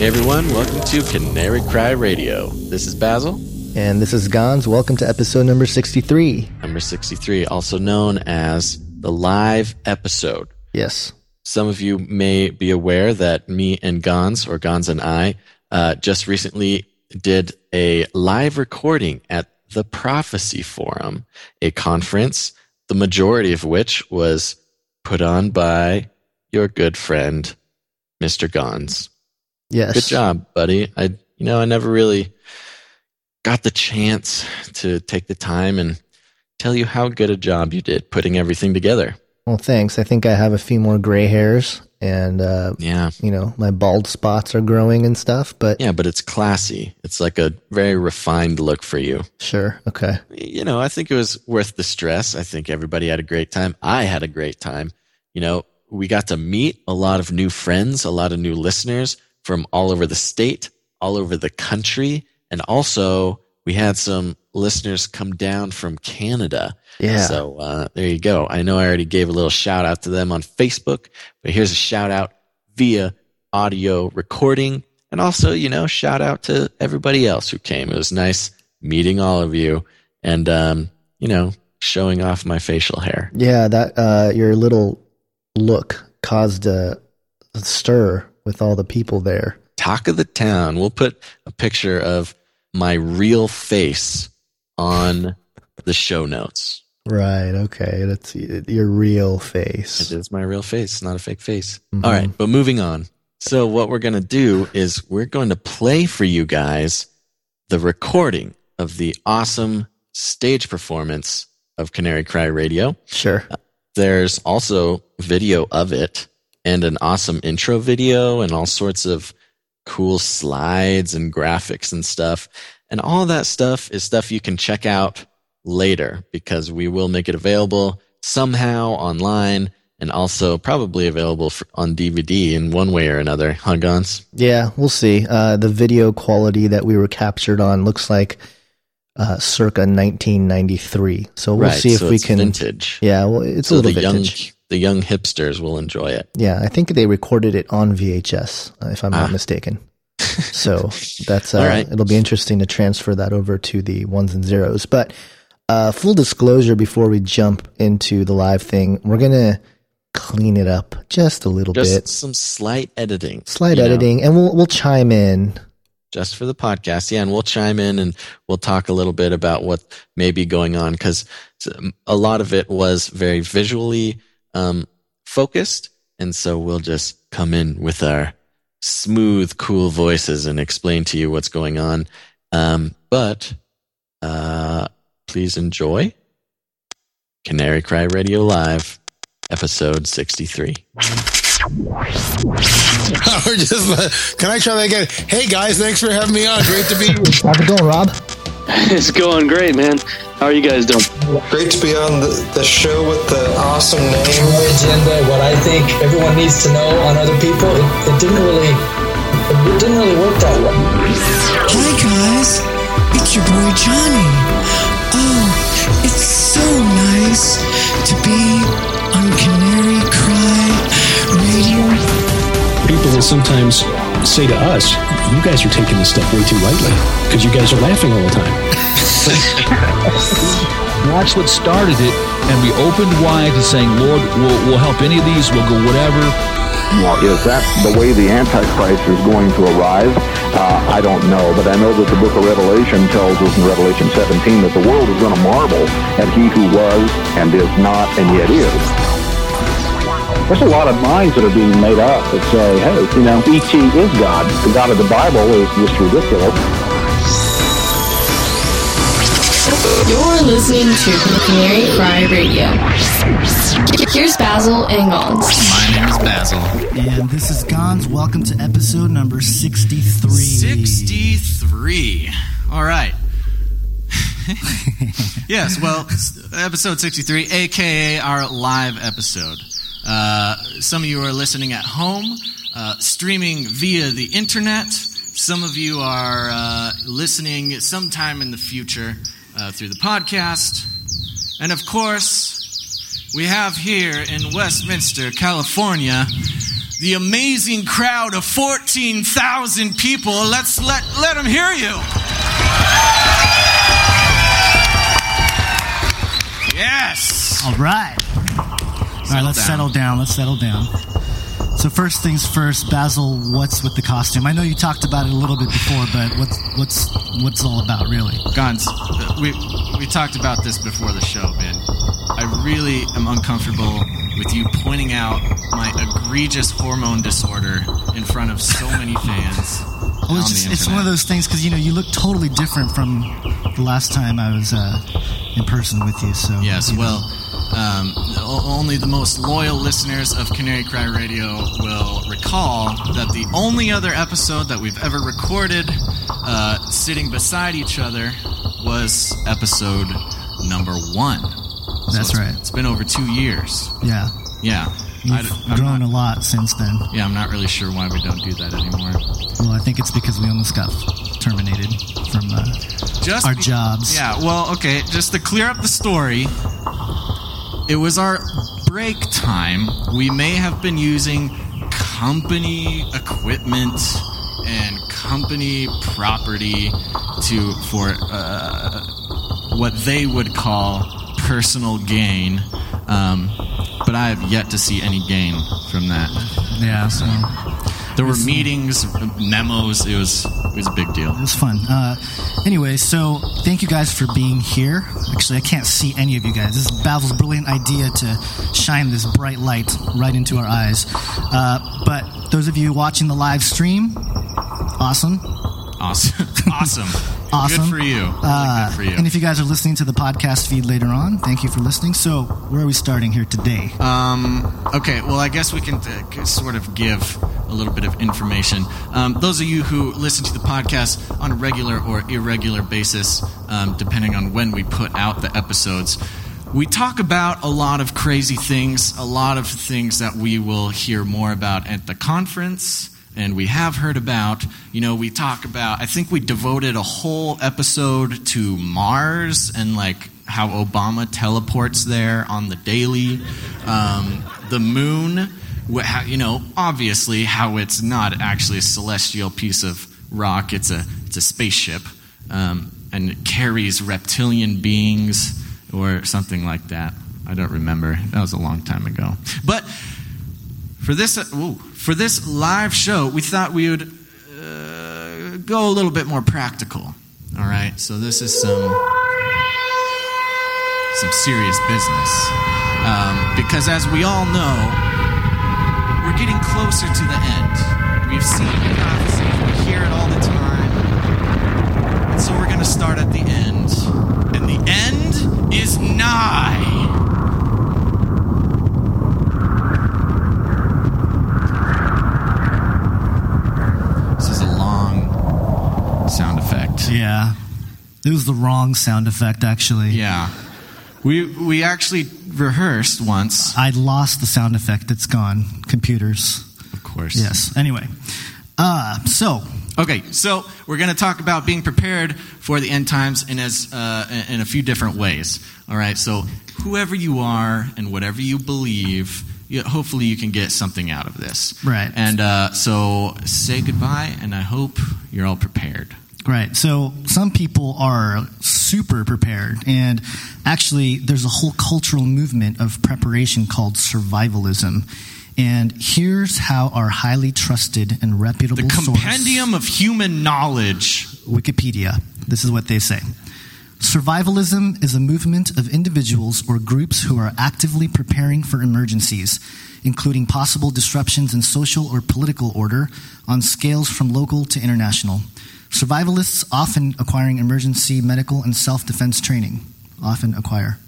Hey everyone, welcome to Canary Cry Radio. This is Basil, And this is Gonz. Welcome to episode number 63. number 63, also known as the live episode. Yes. Some of you may be aware that me and Gonz, or Gonz and I, uh, just recently did a live recording at the Prophecy Forum, a conference, the majority of which was put on by your good friend, Mr. Gonz. Yes. Good job, buddy. I, you know, I never really got the chance to take the time and tell you how good a job you did putting everything together. Well, thanks. I think I have a few more gray hairs and, uh, Yeah. you know, my bald spots are growing and stuff, but Yeah, but it's classy. It's like a very refined look for you. sure. Okay. You know, I think it was worth the stress. I think everybody had a great time. I had a great time. You know, we got to meet a lot of new friends, a lot of new listeners from all over the state, all over the country, and also we had some listeners come down from Canada. Yeah. So uh, there you go. I know I already gave a little shout out to them on Facebook, but here's a shout out via audio recording. And also, you know, shout out to everybody else who came. It was nice meeting all of you and, um, you know, showing off my facial hair. Yeah. That, uh, your little look caused a stir with all the people there. Talk of the town. We'll put a picture of my real face on the show notes. Right. Okay. That's your real face. It is my real face, not a fake face. Mhm. All right, but moving on. So what we're going to do is we're going to play for you guys the recording of the awesome stage performance of Canary Cry Radio. Sure. There's also video of it and an awesome intro video and all sorts of cool slides and graphics and stuff. And all that stuff is stuff you can check out later because we will make it available somehow online and also probably available for, on DVD in one way or another. Huh, Gonz? Yeah. We'll see. Uh, the video quality that we were captured on looks like, uh, circa 1993. So we'll right. see if so we it's can. vintage. Yeah. Well, it's So a little the young, vintage. The young hipsters will enjoy it. Yeah, I think they recorded it on VHS, uh, if I'm not Ah. mistaken. So that's uh, All right. it'll be interesting to transfer that over to the ones and zeros. But uh, full disclosure, before we jump into the live thing, we're gonna clean it up just a little Just bit, some slight editing. slight you know? editing, and we'll we'll chime in. just for the podcast. Yeah, and we'll chime in and we'll talk a little bit about what may be going on because a lot of it was very visually um, focused, and so we'll just come in with our smooth, cool voices and explain to you what's going on. Um, but uh, please enjoy Canary Cry Radio Live, episode sixty-three. We're just, uh, can I try that again? Hey guys, thanks for having me on. Great to be here. How's it going, Rob? It's going great, man. How are you guys doing? Great to be on the, the show with the awesome name. agenda, what I think everyone needs to know on other people, it, it didn't really it didn't really work that way. Hi guys, it's your boy Johnny. Oh, it's so nice to be on Canary Cry Radio. people will sometimes say to us, "You guys are taking this stuff way too lightly because you guys are laughing all the time." That's what started it, and we opened wide to saying, Lord, we'll, we'll help any of these, we'll go whatever. Well, is that the way the Antichrist is going to arrive? Uh, I don't know, but I know that the book of Revelation tells us in Revelation 17 that the world is going to marvel at he who was and is not and yet is. There's a lot of minds that are being made up that say, hey, you know, E.T. is God. The God of the Bible is just ridiculous. You're listening to Canary Cry Radio. Here's Basil and Gonz. My name is Basil. And this is Gonz. Welcome to episode number 63. 63. All right. yes, well, episode 63, aka our live episode. Uh, some of you are listening at home, uh, streaming via the internet. Some of you are uh, listening sometime in the future uh, through the podcast. And of course, we have here in Westminster, California, the amazing crowd of 14,000 people. Let's let, let them hear you. Yes. All right. All right, let's down. settle down. Let's settle down. So first things first, Basil, what's with the costume? I know you talked about it a little bit before, but what's what's what's all about really? Guns. we, we talked about this before the show, man. I really am uncomfortable with you pointing out my egregious hormone disorder in front of so many fans. Well, it's, just, it's one of those things because you know you look totally different from the last time I was uh, in person with you. So Yes, you well, um, only the most loyal listeners of Canary Cry Radio will recall that the only other episode that we've ever recorded uh, sitting beside each other was episode number one. So That's it's- right. It's been over two years. yeah, Yeah. you've I, am grown not, a lot since then. yeah, I'm not really sure why we don't do that anymore. Well, I think it's because we almost got terminated from uh, Just our be- jobs. Yeah, well, okay, just to clear up the story, it was our break time. We may have been using company equipment and company property to for uh, what they would call personal gain. Um, but I have yet to see any gain from that. Yeah, so There were meetings, memos. It was it was a big deal. it was fun. Uh, anyway, so thank you guys for being here. Actually, I can't see any of you guys. This is Basil's brilliant idea to shine this bright light right into our eyes. Uh, but those of you watching the live stream, awesome. Awesome, awesome, Awesome. Good for you. Really Uh, good for you. And if you guys are listening to the podcast feed later on, thank you for listening. So, where are we starting here today? Um, okay, well, I guess we can uh, sort of give a little bit of information. Um, those of you who listen to the podcast on a regular or irregular basis, um, depending on when we put out the episodes, we talk about a lot of crazy things, a lot of things that we will hear more about at the conference. And we have heard about, you know, we talk about, I think we devoted a whole episode to Mars and like how Obama teleports there on the daily. Um, the moon, you know, obviously how it's not actually a celestial piece of rock, it's a, it's a spaceship. Um, and it carries reptilian beings or something like that. I don't remember. That was a long time ago. But for this, ooh, for this live show, we thought we would uh, go a little bit more practical. All right, so this is some some serious business um, because, as we all know, we're getting closer to the end. We've seen the prophecy, we hear it all the time, and so we're going to start at the end, and the end is nigh. This is a long sound effect. Yeah. It was the wrong sound effect, actually. Yeah. We we actually rehearsed once. I lost the sound effect. It's gone. Computers. Of course. Yes. Anyway. Uh, so, Okay, so we're going to talk about being prepared for the end times in as uh, in a few different ways. All right, so whoever you are and whatever you believe, you, hopefully you can get something out of this. Right. And uh, so say goodbye, and I hope you're all prepared. Right. So some people are super prepared. And actually, there's a whole cultural movement of preparation called survivalism. And here's how our highly trusted and reputable The source, compendium of human knowledge. Wikipedia, this is what they say. Survivalism is a movement of individuals or groups who are actively preparing for emergencies, including possible disruptions in social or political order on scales from local to international. Survivalists often acquiring emergency medical and self defense training, often acquire.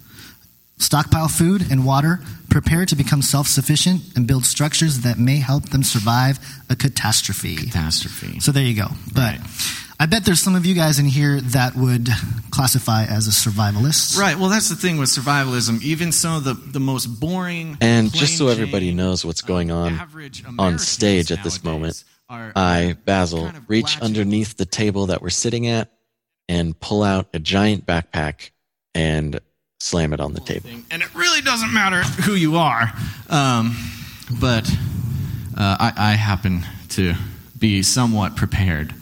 Stockpile food and water, prepare to become self sufficient, and build structures that may help them survive a catastrophe. Catastrophe. So there you go. But I bet there's some of you guys in here that would classify as a survivalist. Right. Well, that's the thing with survivalism. Even some of the, the most boring And just so everybody knows what's going on on stage at this moment, are- I, Basil, reach underneath the table that we're sitting at and pull out a giant backpack and slam it on the table. and it really doesn't matter who you are. Um, but uh, I, I happen to be somewhat prepared.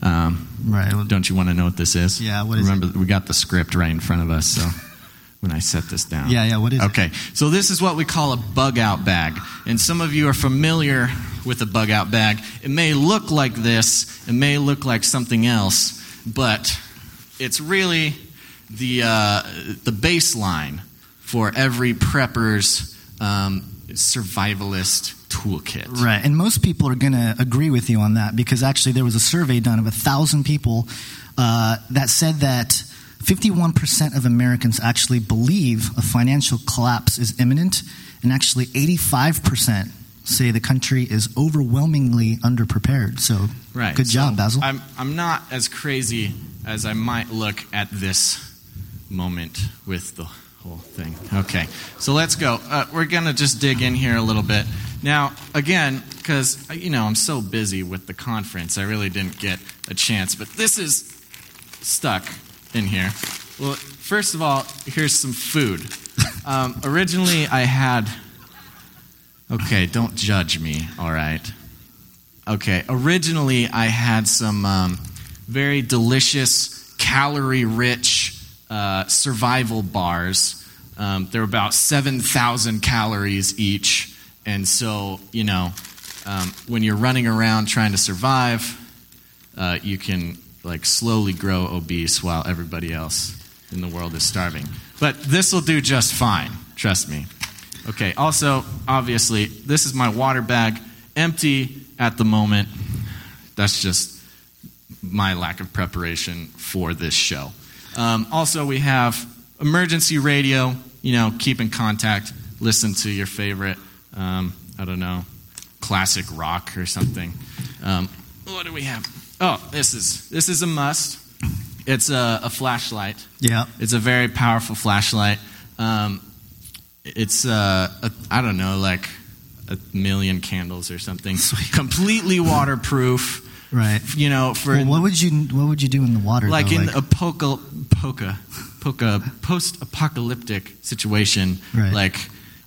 Um, right. Don't you want to know what this is? Yeah, what is Remember, we got the script right in front of us, so when I set this down. Yeah, yeah, what is it? Okay, so this is what we call a bug out bag. And some of you are familiar with a bug out bag. It may look like this, it may look like something else, but it's really the, uh, the baseline for every prepper's um, survivalist toolkit. Right, and most people are going to agree with you on that because actually there was a survey done of a thousand people uh, that said that 51% of Americans actually believe a financial collapse is imminent, and actually 85% say the country is overwhelmingly underprepared. So, Right. good job, So Basil. I'm, I'm not as crazy as I might look at this moment with the whole thing. Okay, so let's go. Uh, we're going to just dig in here a little bit. Now, again, because, you know, I'm so busy with the conference, I really didn't get a chance, but this is stuck in here. Well, first of all, here's some food. Um, originally, I had. Okay, don't judge me, all right? Okay, originally I had some um, very delicious, calorie rich uh, survival bars. Um, they're about 7,000 calories each. And so, you know, um, when you're running around trying to survive, uh, you can like slowly grow obese while everybody else in the world is starving. But this will do just fine, trust me. Okay, also, obviously, this is my water bag, empty at the moment. That's just my lack of preparation for this show. Um, also, we have emergency radio, you know, keep in contact, listen to your favorite, um, I don't know, classic rock or something. Um, what do we have? Oh, this is this is a must. It's a, a flashlight. Yeah. It's a very powerful flashlight. Um, it's uh, a, I don't know, like a million candles or something. Completely waterproof. Right. You know, for Well, what would you What would you do in the water? like though? in a poca, poca, poca post-apocalyptic situation, Right. like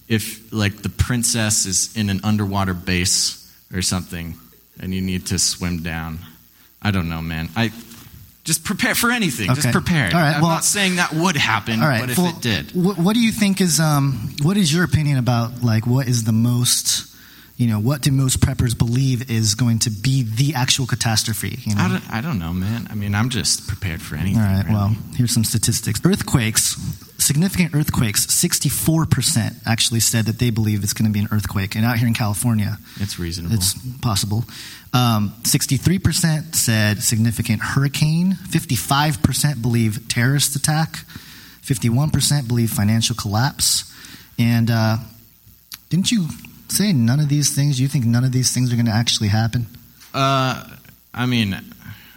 if like the princess is in an underwater base or something, and you need to swim down. I don't know, man. I just prepare for anything. Just prepare. All right, I'm well- not saying that would happen, All right. but if well, it did, What, what do you think is um, what is your opinion about like what is the most you know what do most preppers believe is going to be the actual catastrophe? You know? I don't, I don't know, man. I mean, I'm just prepared for anything. All right. really. Well, here's some statistics. Earthquakes, significant earthquakes. Sixty-four percent actually said that they believe it's going to be an earthquake, and out here in California, it's reasonable. it's possible. Um, Sixty-three percent said significant hurricane. Fifty-five percent believe terrorist attack. Fifty-one percent believe financial collapse. And uh, didn't you say none of these things? You think none of these things are going to actually happen? Uh, I mean,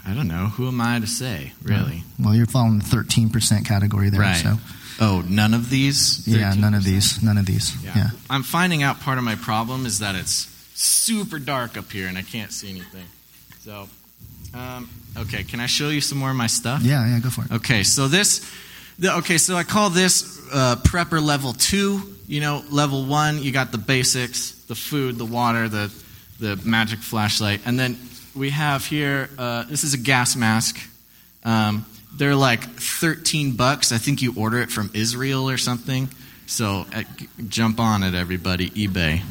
I don't know. Who am I to say, really? Well, you're following the thirteen percent category there. Right. So. Oh, none of these? Yeah, none of these. None of these. Yeah. I'm finding out part of my problem is that it's super dark up here and I can't see anything. So, um, okay, can I show you some more of my stuff? Yeah, yeah, go for it. Okay, so this, the, okay, so I call this uh, prepper level two. You know, level one, you got the basics, the food, the water, the the magic flashlight, and then we have here. Uh, this is a gas mask. Um, they're like thirteen bucks. I think you order it from Israel or something. So uh, jump on it, everybody. eBay.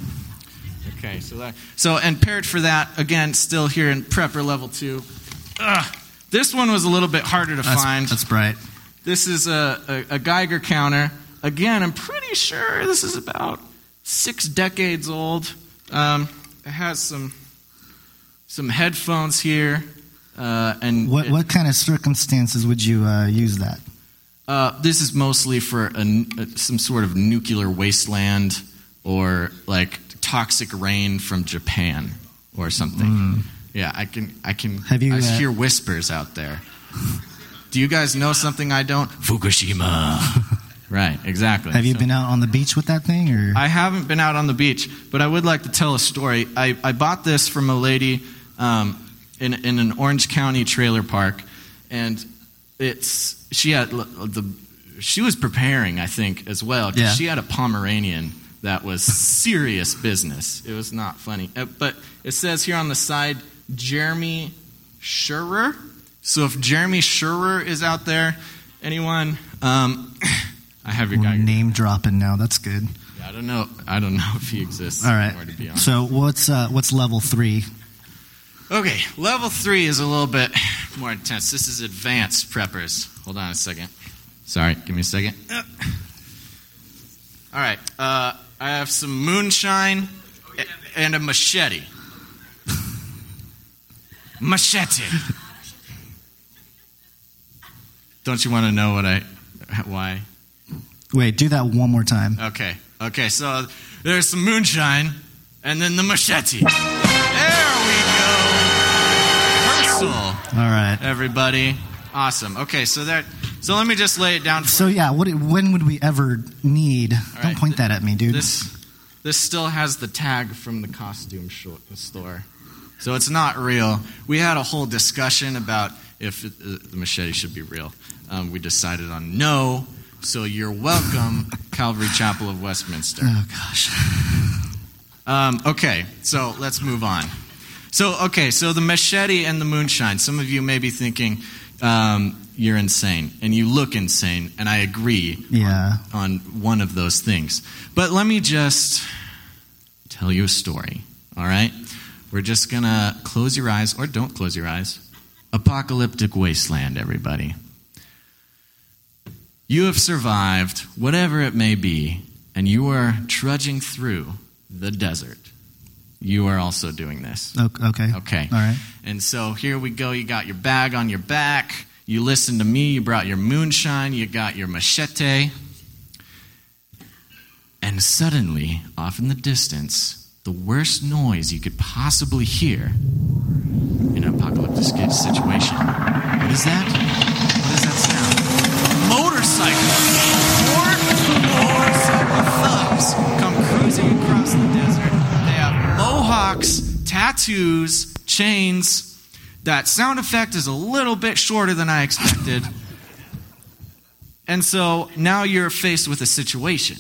Okay, so that so and paired for that again, still here in prepper level two. Ugh, this one was a little bit harder to That's- find. that's bright. This is a, a, a Geiger counter. Again, I'm pretty sure this is about six decades old. Um, it has some some headphones here, uh, and What it- what kind of circumstances would you uh, use that? uh, this is mostly for a n- uh, some sort of nuclear wasteland or like toxic rain from Japan or something. Mm. Yeah, I can I can Have you, I uh, hear whispers out there. Do you guys know something I don't? Fukushima. right, exactly. Have you So- been out on the beach with that thing, or I haven't been out on the beach, but I would like to tell a story. I, I bought this from a lady um, in, in an Orange County trailer park, and it's she had the she was preparing, I think, as well. Yeah. She had a Pomeranian that was serious business. It was not funny. Uh, but it says here on the side, Jeremy Schurer. So if Jeremy Schurer is out there, anyone, um, I have your We're guy. name dropping now. That's good. I don't know. I don't know if he exists. All right. anymore, to be honest. So what's uh, what's level three? Okay, level three is a little bit more intense. This is advanced preppers. Hold on a second. Sorry, give me a second. Uh, All right, uh, I have some moonshine and a machete. machete. Don't you want to know what I, why? Wait, do that one more time. Okay, okay. So there's some moonshine, and then the machete. All right. Everybody, awesome. Okay, so that. So let me just lay it down. For So yeah, what? When would we ever need? Don't point that at me, dude. This this still has the tag from the costume short, store, so it's not real. We had a whole discussion about if uh, the machete should be real. Um, we decided on no. So you're welcome, Calvary Chapel of Westminster. Oh gosh. Um, okay, so let's move on. So, okay, so the machete and the moonshine. Some of you may be thinking um, you're insane, and you look insane, and I agree Yeah. on one of those things. But let me just tell you a story, all right? We're just going to close your eyes, or don't close your eyes. Apocalyptic wasteland, everybody. You have survived, whatever it may be, and you are trudging through the desert. You are also doing this. Okay. Okay. All right. And so here we go. You got your bag on your back. You listened to me. You brought your moonshine. You got your machete. And suddenly, off in the distance, the worst noise you could possibly hear in an apocalyptic situation. What is that? Tattoos, chains. That sound effect is a little bit shorter than I expected. And so now you're faced with a situation.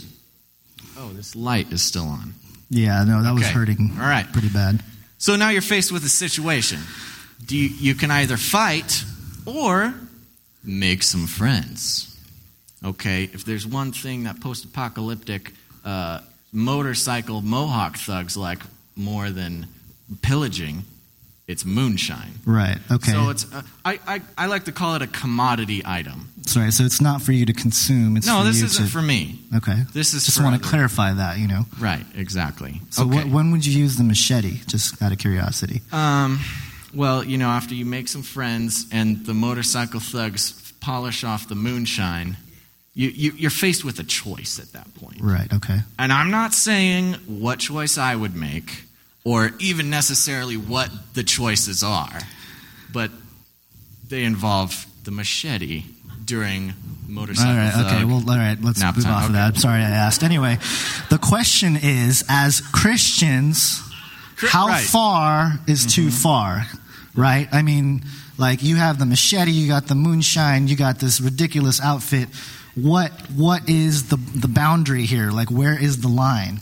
Oh, this light is still on. Yeah. No, that was hurting. All right. Pretty bad. So now you're faced with a situation. Do you, you can either fight or make some friends. Okay, if there's one thing that post-apocalyptic uh, motorcycle mohawk thugs like more than pillaging, it's moonshine. Right. Okay. So it's uh, I, I I like to call it a commodity item. Sorry. So it's not for you to consume. It's no, for this isn't to- for me. Okay. This is Just for want other- to clarify that. You know. Right, exactly. So okay. wh- when would you use the machete? Just out of curiosity. Um, well, you know, after you make some friends and the motorcycle thugs polish off the moonshine, you, you, you're faced with a choice at that point. Right. Okay. And I'm not saying what choice I would make or even necessarily what the choices are, but they involve the machete during motorcycle All right. thug Okay. Well, all right. Let's nap move time. off of that. I'm sorry I asked. Anyway, the question is: as Christians, how right. Mm-hmm. far is too far? Right. I mean, like you have the machete, you got the moonshine, you got this ridiculous outfit. What what is the the boundary here? Like, where is the line?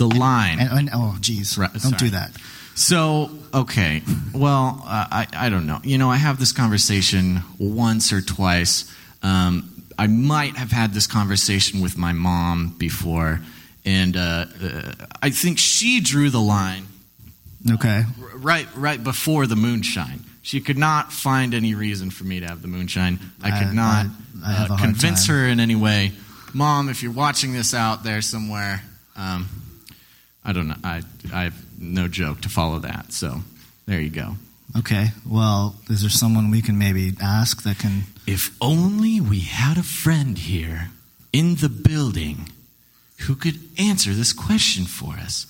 The line. And, and oh, geez, Right, don't sorry. do that. So, okay. Well, uh, I, I don't know. You know, I have this conversation once or twice. Um, I might have had this conversation with my mom before, and uh, uh, I think she drew the line Okay. r- right right before the moonshine. She could not find any reason for me to have the moonshine. I could not I- I uh, convince her in any way. Mom, if you're watching this out there somewhere, um, I don't know. I I have no joke to follow that. So there you go. Okay. Well, is there someone we can maybe ask that can? If only we had a friend here in the building who could answer this question for us.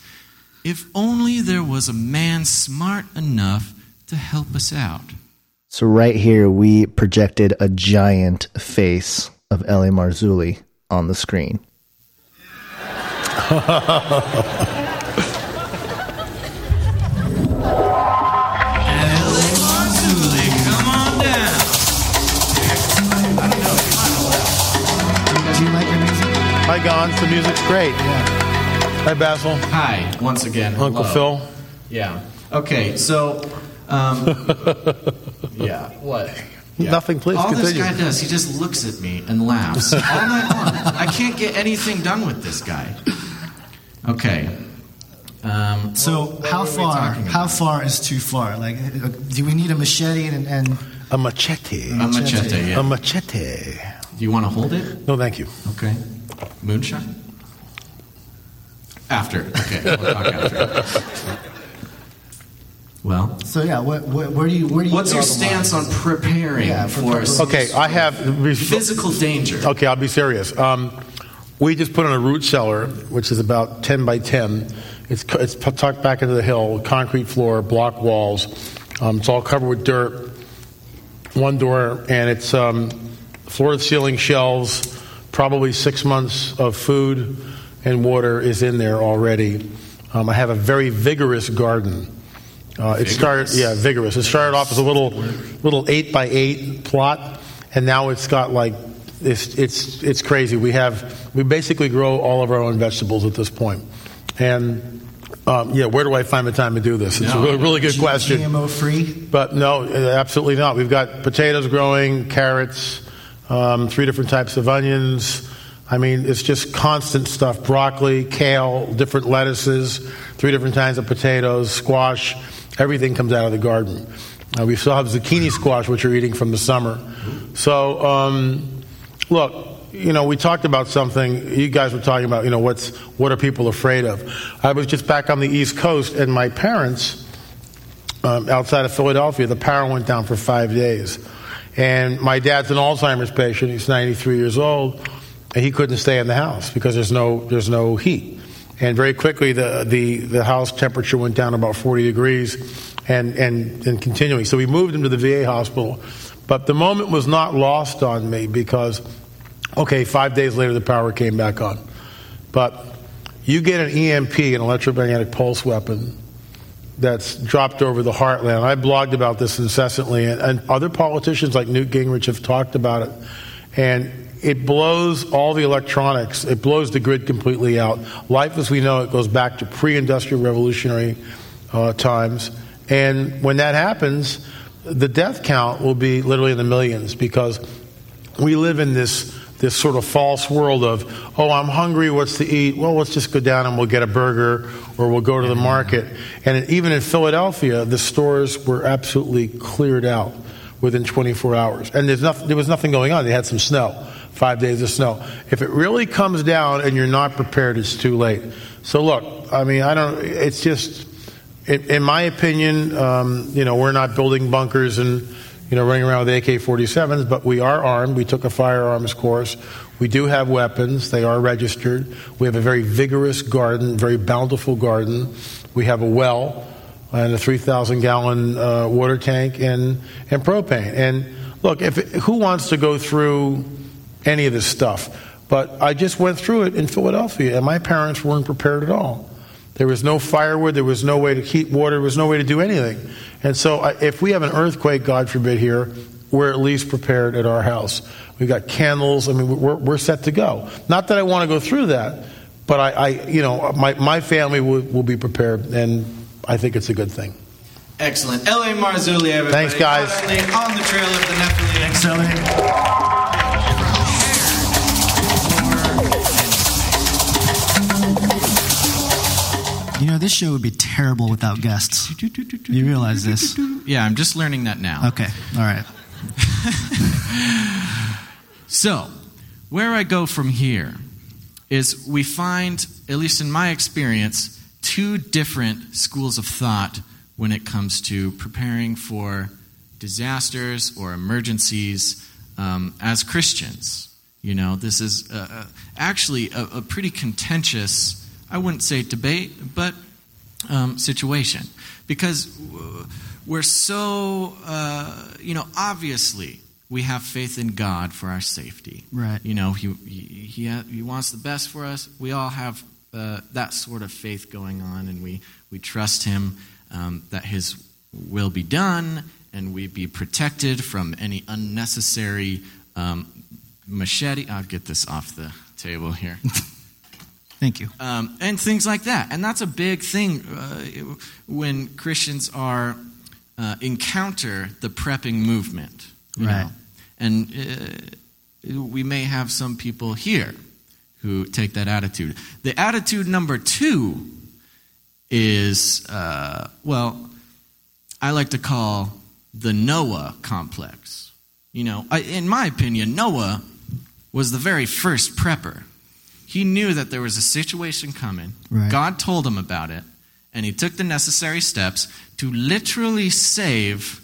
If only there was a man smart enough to help us out. So right here, we projected a giant face of L.A. Marzulli on the screen. Do you like the music? Hi, Gonz. The music's great. Hi, Basil. Hi, once again. Uncle hello. Phil. Yeah. Okay, so, um, yeah, what? Yeah. Nothing, please All continue. this guy does, he just looks at me and laughs all night long. I can't get anything done with this guy. Okay. Um, So what- what how were far? How far is too far? Like, uh, do we need a machete and, and A machete. A machete, yeah. A machete. Do you want to hold it? No, thank you. Okay. Moonshine? After. Okay, we'll talk after. Well, so yeah? What, what, where do you where do you? what's your stance on preparing Yeah, for- for, for- Okay, I have physical danger? Okay, I'll be serious. Um, we just put in a root cellar, which is about 10 by 10. It's, it's tucked back into the hill, concrete floor, block walls. Um, it's all covered with dirt, one door, and it's um, floor to ceiling shelves. Probably six months of food and water is in there already. Um, I have a very vigorous garden. Uh, it started, yeah, vigorous. It started off as a little, little eight by eight plot, and now it's got like, it's, it's, it's crazy. We have, we basically grow all of our own vegetables at this point. And um, yeah, where do I find the time to do this? It's a really, really good G- question. GMO free. But no, uh, absolutely not. We've got potatoes growing, carrots, um, three different types of onions. I mean, it's just constant stuff broccoli, kale, different lettuces, three different kinds of potatoes, squash. Everything comes out of the garden. Uh, we still have zucchini squash, which we're eating from the summer. So, um, look, you know, we talked about something. You guys were talking about, you know, what's what are people afraid of? I was just back on the East Coast, and my parents um, outside of Philadelphia, the power went down for five days. And my dad's an Alzheimer's patient. He's 93 years old, and he couldn't stay in the house because there's no there's no heat. And very quickly, the the, the house temperature went down about 40 degrees, and, and and continuing. So we moved him to the VA hospital. But the moment was not lost on me because, okay, five days later the power came back on. But you get an EMP, an electromagnetic pulse weapon, that's dropped over the heartland. I blogged about this incessantly, and, and other politicians like Newt Gingrich have talked about it. And it blows all the electronics, it blows the grid completely out. Life as we know it goes back to pre industrial revolutionary uh, times. And when that happens, the death count will be literally in the millions because we live in this this sort of false world of oh i'm hungry what's to eat? Well let's just go down and we'll get a burger or we'll go to the market. And even in philadelphia the stores were absolutely cleared out within 24 hours. And nothing, there was nothing going on. They had some snow five days of snow. If it really comes down and you're not prepared it's too late. So look i mean i don't it's just in, in my opinion um, you know we're not building bunkers and you know, running around with AK-47s, but we are armed. We took a firearms course. We do have weapons. They are registered. We have a very vigorous garden, very bountiful garden. We have a well and a 3,000 gallon uh, water tank and, and propane. And look, if who wants to go through any of this stuff? But I just went through it in Philadelphia, and my parents weren't prepared at all. There was no firewood. There was no way to heat water. There was no way to do anything. And so, if we have an earthquake, God forbid, here, we're at least prepared at our house. We've got candles. I mean, we're, we're set to go. Not that I want to go through that, but I, I you know, my, my family will, will be prepared, and I think it's a good thing. Excellent. L.A. Marzulli, everybody. Thanks, guys. On the trail of the Nephilim. Thanks, Ellie. You know, this show would be terrible without guests. You realize this? Yeah, I'm just learning that now. Okay, all right. So, where I go from here is we find, at least in my experience, two different schools of thought when it comes to preparing for disasters or emergencies um, as Christians. You know, this is uh, uh, actually a, a pretty contentious, I wouldn't say debate, but um, situation. Because we're so, uh, you know, obviously we have faith in God for our safety. Right. You know, He, he, he, wants the best for us. We all have uh, that sort of faith going on, and we, we trust Him um, that His will be done and we be protected from any unnecessary um, machete. I'll get this off the table here. Thank you. Um, and things like that. And that's a big thing uh, when Christians are uh, encounter the prepping movement. Right. know. And uh, we may have some people here who take that attitude. The attitude number two is, uh, well, I like to call the Noah complex. You know, I, in my opinion, Noah was the very first prepper. He knew that there was a situation coming. Right. God told him about it, and he took the necessary steps to literally save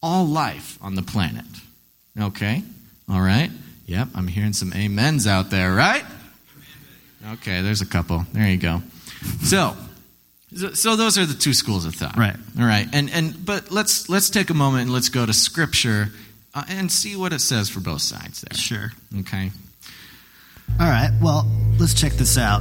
all life on the planet. Okay? All right? Yep, I'm hearing some amens out there, right? Okay, there's a couple. There you go. So, so- those are the two schools of thought. Right. All right. And and but let's let's take a moment and let's go to scripture uh, and see what it says for both sides there. Sure. Okay. All right. Well, let's check this out.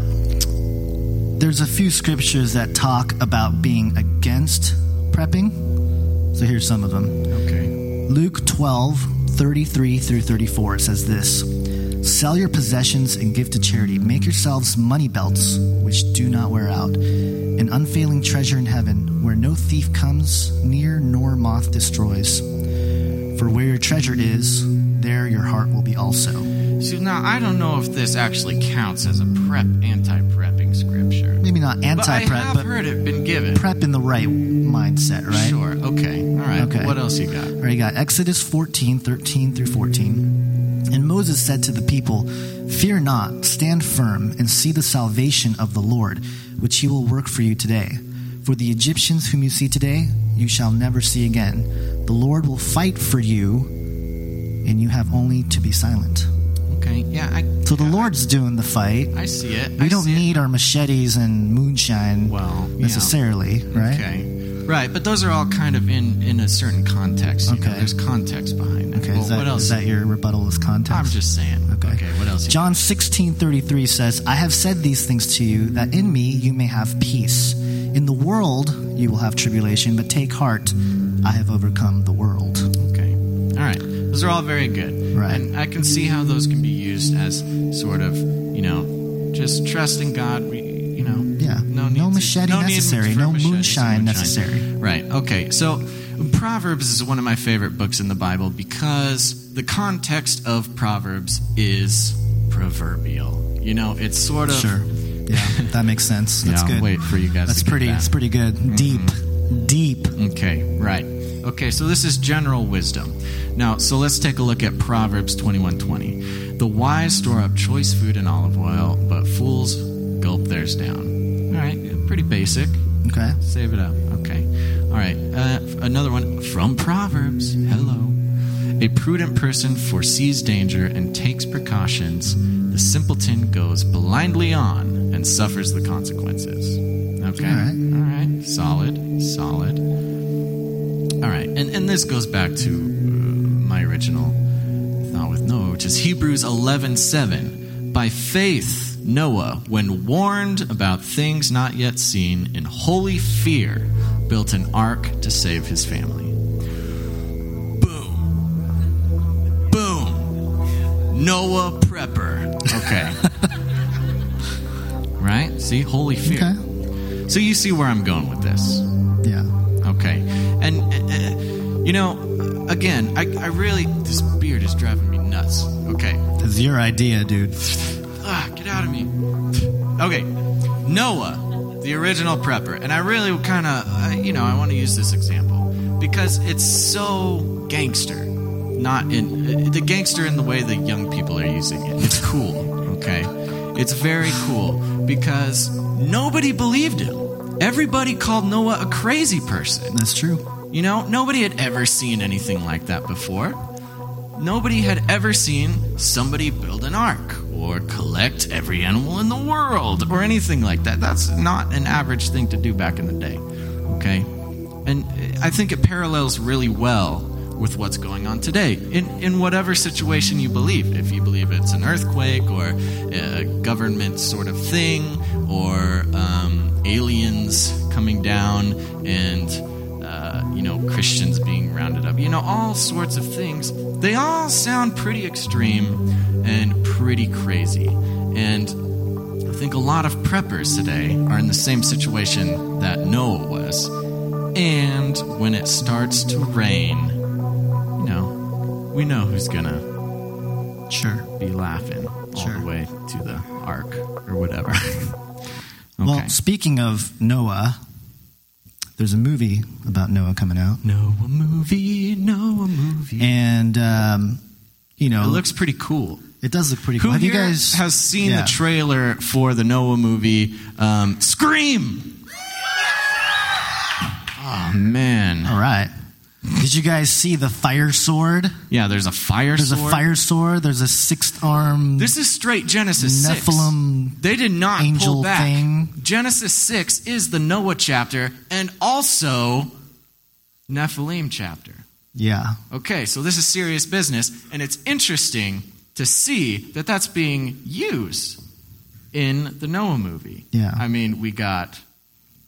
There's a few scriptures that talk about being against prepping. So here's some of them. Okay. Luke 12, 33 through 34 it says this Sell your possessions and give to charity. Make yourselves money belts which do not wear out, an unfailing treasure in heaven where no thief comes near nor moth destroys. For where your treasure is, there your heart will be also. So now I don't know if this actually counts as a prep anti-prepping scripture. Maybe not anti-prep, but prep, I have but heard it been given. prep in the right mindset, right? Sure. Okay. All right. Okay. What else you got? All right, you got Exodus 14, 13 through 14. And Moses said to the people, Fear not, stand firm, and see the salvation of the Lord, which he will work for you today. For the Egyptians whom you see today, you shall never see again. The Lord will fight for you, and you have only to be silent. Okay. Yeah. I, So the Lord's doing the fight. I see it. We I don't see it. need our machetes and moonshine Well, yeah. necessarily, right? Okay. Right, but those are all kind of in, in a certain context. You know, Okay. there's context behind it. Okay, Well, is, that, what else? is that your rebuttal is context? I'm just saying. Okay. Okay. what else? John 16:33 says, "I have said these things to you that in me you may have peace. In the world you will have tribulation, but take heart, I have overcome the world." Okay. All right. Those are all very good. Right. And I can see how those can be used as sort of, you know, just trusting God. We, you know, Yeah. no, need No to- machete no necessary, for no machetes and moonshine necessary. Right. Okay. So Proverbs is one of my favorite books in the Bible because the context of Proverbs is proverbial. You know, it's sort of Sure. Yeah, that makes sense. That's Yeah, I'll good. wait for you guys That's to pretty that. it's pretty good. Deep. Mm-hmm. Deep. Okay, right. Okay, so this is general wisdom. Now, so let's take a look at Proverbs 21:20. The wise store up choice food and olive oil, but fools gulp theirs down. All right, pretty basic. Okay. Save it up. Okay. All right. Uh, another one from Proverbs. Hello. A prudent person foresees danger and takes precautions. The simpleton goes blindly on and suffers the consequences. Okay. All right. All right. Solid. Solid. All right. And, and this goes back to uh, my original thought with Noah, which is Hebrews 11:7. By faith, Noah, when warned about things not yet seen, in holy fear, built an ark to save his family. Boom. Boom. Noah Prepper. Okay. right? See? Holy fear. Okay. So you see where I'm going with this. Yeah. Okay. And, uh, you know, again, I, I really, this beard is driving me nuts. Okay. It's your idea, dude. Ah, get out of me. Okay. Noah, the original prepper. And I really kind of, you know, I want to use this example because it's so gangster. Not in the gangster in the way the young people are using it. It's cool, okay? It's very cool because nobody believed him. Everybody called Noah a crazy person. That's true. You know, nobody had ever seen anything like that before. Nobody had ever seen somebody build an ark or collect every animal in the world or anything like that. That's not an average thing to do back in the day. Okay? And I think it parallels really well with what's going on today in, in whatever situation you believe. If you believe it's an earthquake or a government sort of thing or um, aliens coming down and you know, Christians being rounded up, you know, all sorts of things. They all sound pretty extreme and pretty crazy. And I think a lot of preppers today are in the same situation that Noah was. And when it starts to rain, you know, we know who's gonna sure be laughing all Sure. the way to the ark or whatever. Well, speaking of Noah, there's a movie about Noah coming out. Noah movie, Noah movie. And, um, you know. It looks pretty cool. It does look pretty Who cool. Have you guys. has seen Yeah. the trailer for the Noah movie um, Scream? Oh man! All right. Did you guys see the fire sword? Yeah, there's a fire There's sword. There's a fire sword. There's a sixth arm. This is straight Genesis. Nephilim They did not angel pull back. thing. Genesis six is the Noah chapter and also Nephilim chapter. Yeah. Okay, so this is serious business, and it's interesting to see that that's being used in the Noah movie. Yeah. I mean, we got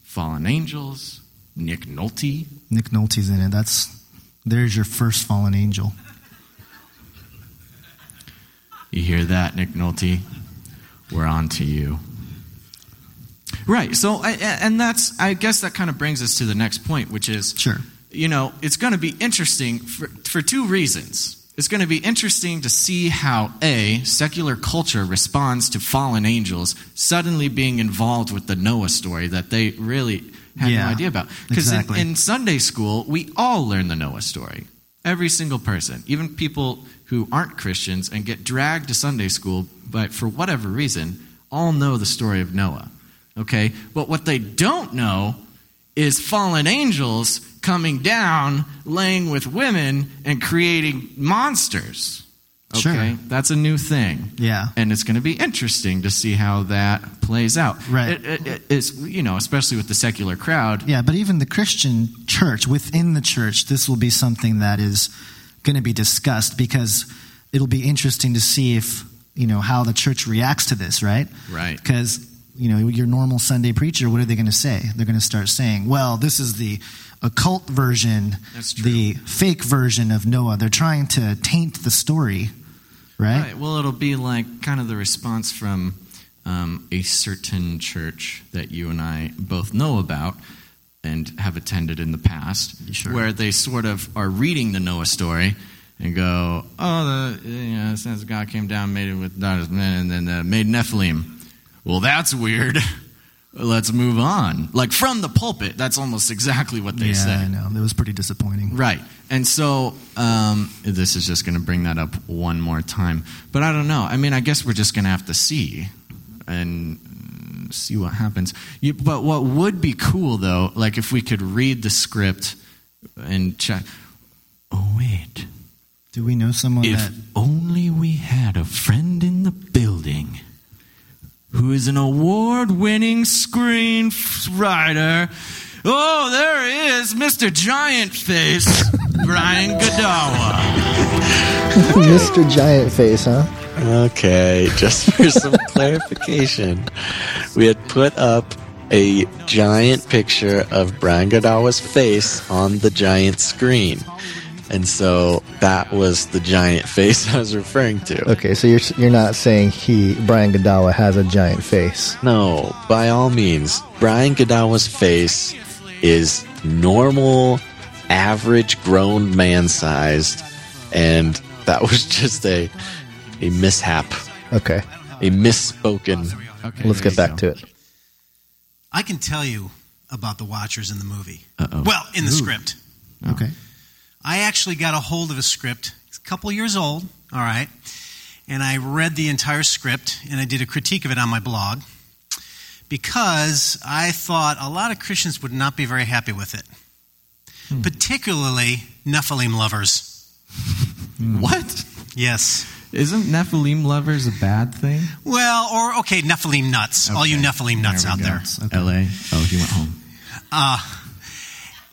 fallen angels, Nick Nolte. Nick Nolte's in it. That's there's your first fallen angel. You hear that, Nick Nolte? We're on to you. Right. So, I- and that's, I guess that kind of brings us to the next point, which is, sure, you know, it's going to be interesting for, for two reasons. It's going to be interesting to see how a secular culture responds to fallen angels suddenly being involved with the Noah story that they really had Yeah, no idea about. Because exactly. in, in Sunday school, we all learn the Noah story. Every single person, even people who aren't Christians and get dragged to Sunday school, but for whatever reason, all know the story of Noah. Okay? But what they don't know is fallen angels coming down, laying with women, and creating monsters. Okay? Sure. That's a new thing. Yeah. And it's going to be interesting to see how that plays out. Right. It, it, it- it's, you know, especially with the secular crowd. Yeah, but even the Christian church, within the church, this will be something that is going to be discussed because it'll be interesting to see if, you know, how the church reacts to this, right? Right. Because, you know, your normal Sunday preacher, what are they going to say? They're going to start saying, well, this is the occult version, the fake version of Noah. They're trying to taint the story, right? Right. Well, it'll be like kind of the response from um, a certain church that you and I both know about and have attended in the past, where they sort of are reading the Noah story and go, "Oh, the you know, since God came down, made it with daughters, men, and then uh, made Nephilim." Well, that's weird. Let's move on. Like from the pulpit, that's almost exactly what they said. yeah, say. I know. It was pretty disappointing. Right. And so um, this is just going to bring that up one more time. But I don't know. I mean, I guess we're just going to have to see and see what happens. You, but what would be cool, though, like if we could read the script and check. Oh, wait. Do we know someone If that. only we had a friend in the building who is an award winning screenwriter. Oh, there he is, Mr. Giant Face, Brian Godawa. Mr. Giant Face, huh? Okay, just for some clarification, we had put up a giant picture of Brian Godawa's face on the giant screen. And so that was the giant face I was referring to. Okay, so you're you're not saying he Brian Godawa has a giant face. No, by all means, Brian Godawa's face is normal, average grown man sized, and that was just a a mishap. Okay. A misspoken. Okay, Let's get back to it. I can tell you about the Watchers in the movie. Uh-oh. Well, in the Ooh. script. Okay. I actually got a hold of a script. It's a couple years old, all right. And I read the entire script and I did a critique of it on my blog because I thought a lot of Christians would not be very happy with it, particularly Nephilim lovers. What? Yes. Isn't Nephilim lovers a bad thing? Well, or okay, Nephilim nuts. All you Nephilim nuts out there. LA. Oh, he went home. Uh,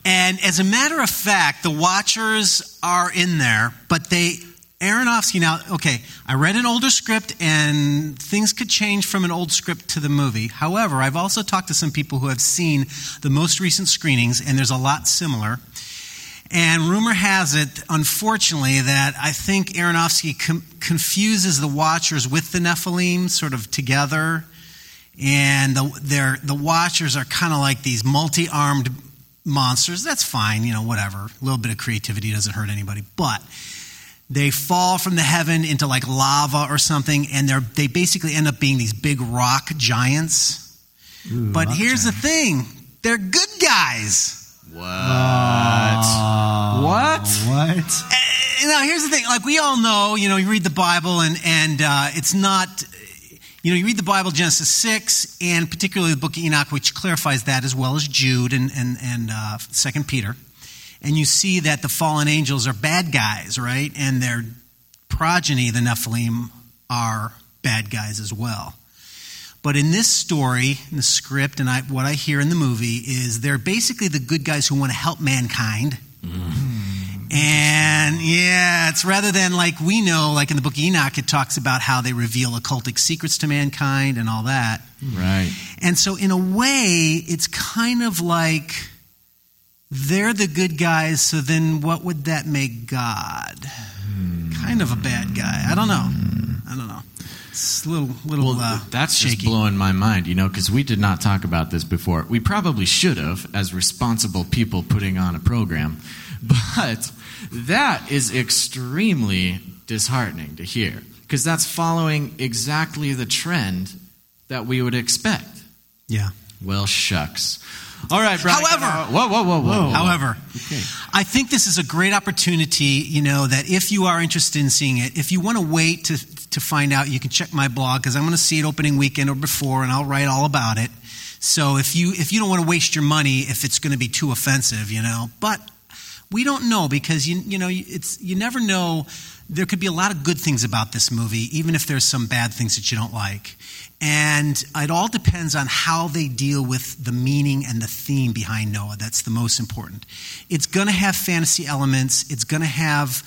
and as a matter of fact, the Watchers are in there, but they Aronofsky now. Okay, I read an older script, and things could change from an old script to the movie. However, I've also talked to some people who have seen the most recent screenings, and there's a lot similar. And rumor has it, unfortunately, that I think Aronofsky com- confuses the Watchers with the Nephilim sort of together. and the the Watchers are kind of like these multi-armed monsters. That's fine, you know, whatever. A little bit of creativity doesn't hurt anybody, but they fall from the heaven into like lava or something, and they're they basically end up being these big rock giants. but rock here's the thing: they're good guys. What? what? What? Now, here's the thing: like we all know, you know, you read the Bible, and and uh, it's not. You know, you read the Bible, Genesis six, and particularly the Book of Enoch, which clarifies that, as well as Jude and and and uh, Second Peter, and you see that the fallen angels are bad guys, right? And their progeny, the Nephilim, are bad guys as well. But in this story, in the script, and I, what I hear in the movie is they're basically the good guys who want to help mankind. And yeah, it's rather than like we know, like in the book Enoch, it talks about how they reveal occultic secrets to mankind and all that. Right. And so, in a way, it's kind of like they're the good guys, so then what would that make God? Kind of a bad guy. I don't know. I don't know. It's a little, little uh, That's shaky. just blowing my mind, you know, because we did not talk about this before. We probably should have, as responsible people putting on a program, but that is extremely disheartening to hear because that's following exactly the trend that we would expect. Yeah. Well, shucks. All right, Brian. However, whoa, whoa, whoa, whoa. However, Okay. I think this is a great opportunity, you know, that if you are interested in seeing it, if you want to wait to, to find out, you can check my blog because I'm going to see it opening weekend or before and I'll write all about it. So if you if you don't want to waste your money if it's going to be too offensive, you know, but we don't know because you you know it's you never know there could be a lot of good things about this movie even if there's some bad things that you don't like. And it all depends on how they deal with the meaning and the theme behind Noah. That's the most important. It's going to have fantasy elements. It's going to have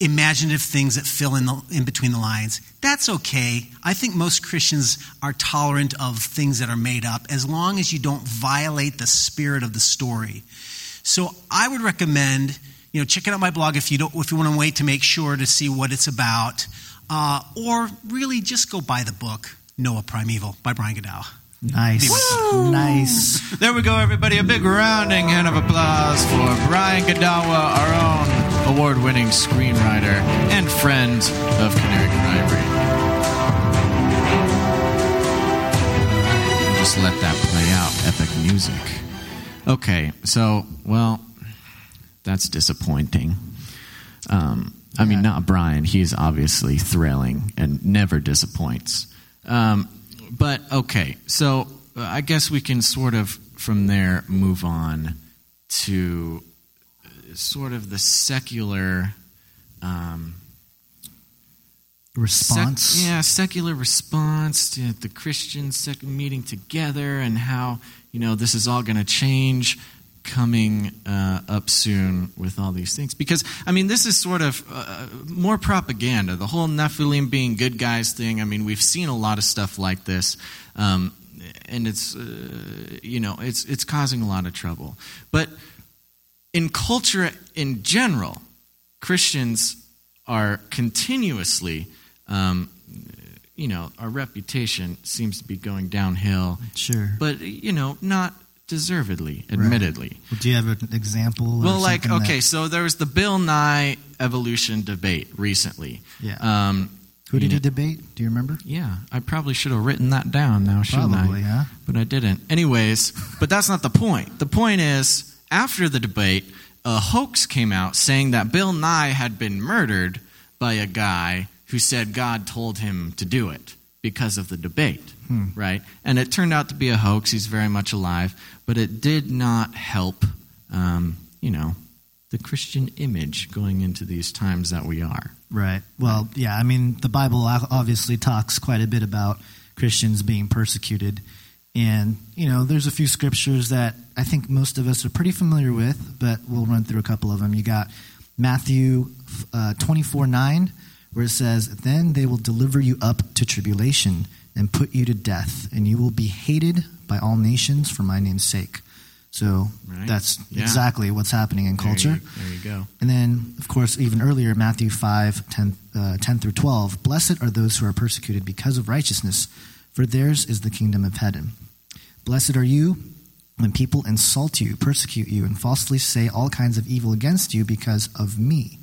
imaginative things that fill in the, in between the lines. That's okay. I think most Christians are tolerant of things that are made up as long as you don't violate the spirit of the story. So I would recommend, you know, checking out my blog if you don't if you want to wait to make sure to see what it's about, uh, or really just go buy the book Noah Primeval by Brian Godawa. Nice. Nice. There we go, everybody. A big rounding hand of applause for Brian Godawa, our own award winning screenwriter and friend of Canary Cry Radio. Just let that play out. Epic music. Okay, so, well, that's disappointing. Um, I mean, not Brian. He's obviously thrilling and never disappoints. Um, but okay, so uh, I guess we can sort of from there move on to uh, sort of the secular um, Response. sec- yeah, secular response to the Christians sec- meeting together and how you know this is all going to change coming uh, up soon with all these things. Because i mean this is sort of uh, more propaganda. The whole nephilim being good guys thing i mean we've seen a lot of stuff like this um, and it's uh, you know it's it's causing a lot of trouble. But in culture in general christians are continuously um, you know our reputation seems to be going downhill Sure. but you know not deservedly admittedly Well, do you have an example? well, like, okay, that- so there was the Bill Nye evolution debate recently. Yeah. Um, Who did you he know- debate? Do you remember? Yeah, I probably should have written that down now, shouldn't Probably, I? huh? But I didn't. Anyways, but that's not the point. The point is, after the debate, a hoax came out saying that Bill Nye had been murdered by a guy who said God told him to do it because of the debate, Hmm. right? And it turned out to be a hoax. He's very much alive, but it did not help, um, you know, the Christian image going into these times that we are. Right. Well, yeah. I mean, the Bible obviously talks quite a bit about Christians being persecuted, and you know, there's a few scriptures that I think most of us are pretty familiar with, but we'll run through a couple of them. You got Matthew uh, 24 9, where it says, "Then they will deliver you up to tribulation and put you to death, and you will be hated by all nations for my name's sake." So Right. that's Yeah. exactly what's happening in There culture. you- there you go. And then, of course, even earlier, Matthew 5, 10, uh, 10 through 12. Blessed are those who are persecuted because of righteousness, for theirs is the kingdom of heaven. Blessed are you when people insult you, persecute you, and falsely say all kinds of evil against you because of me.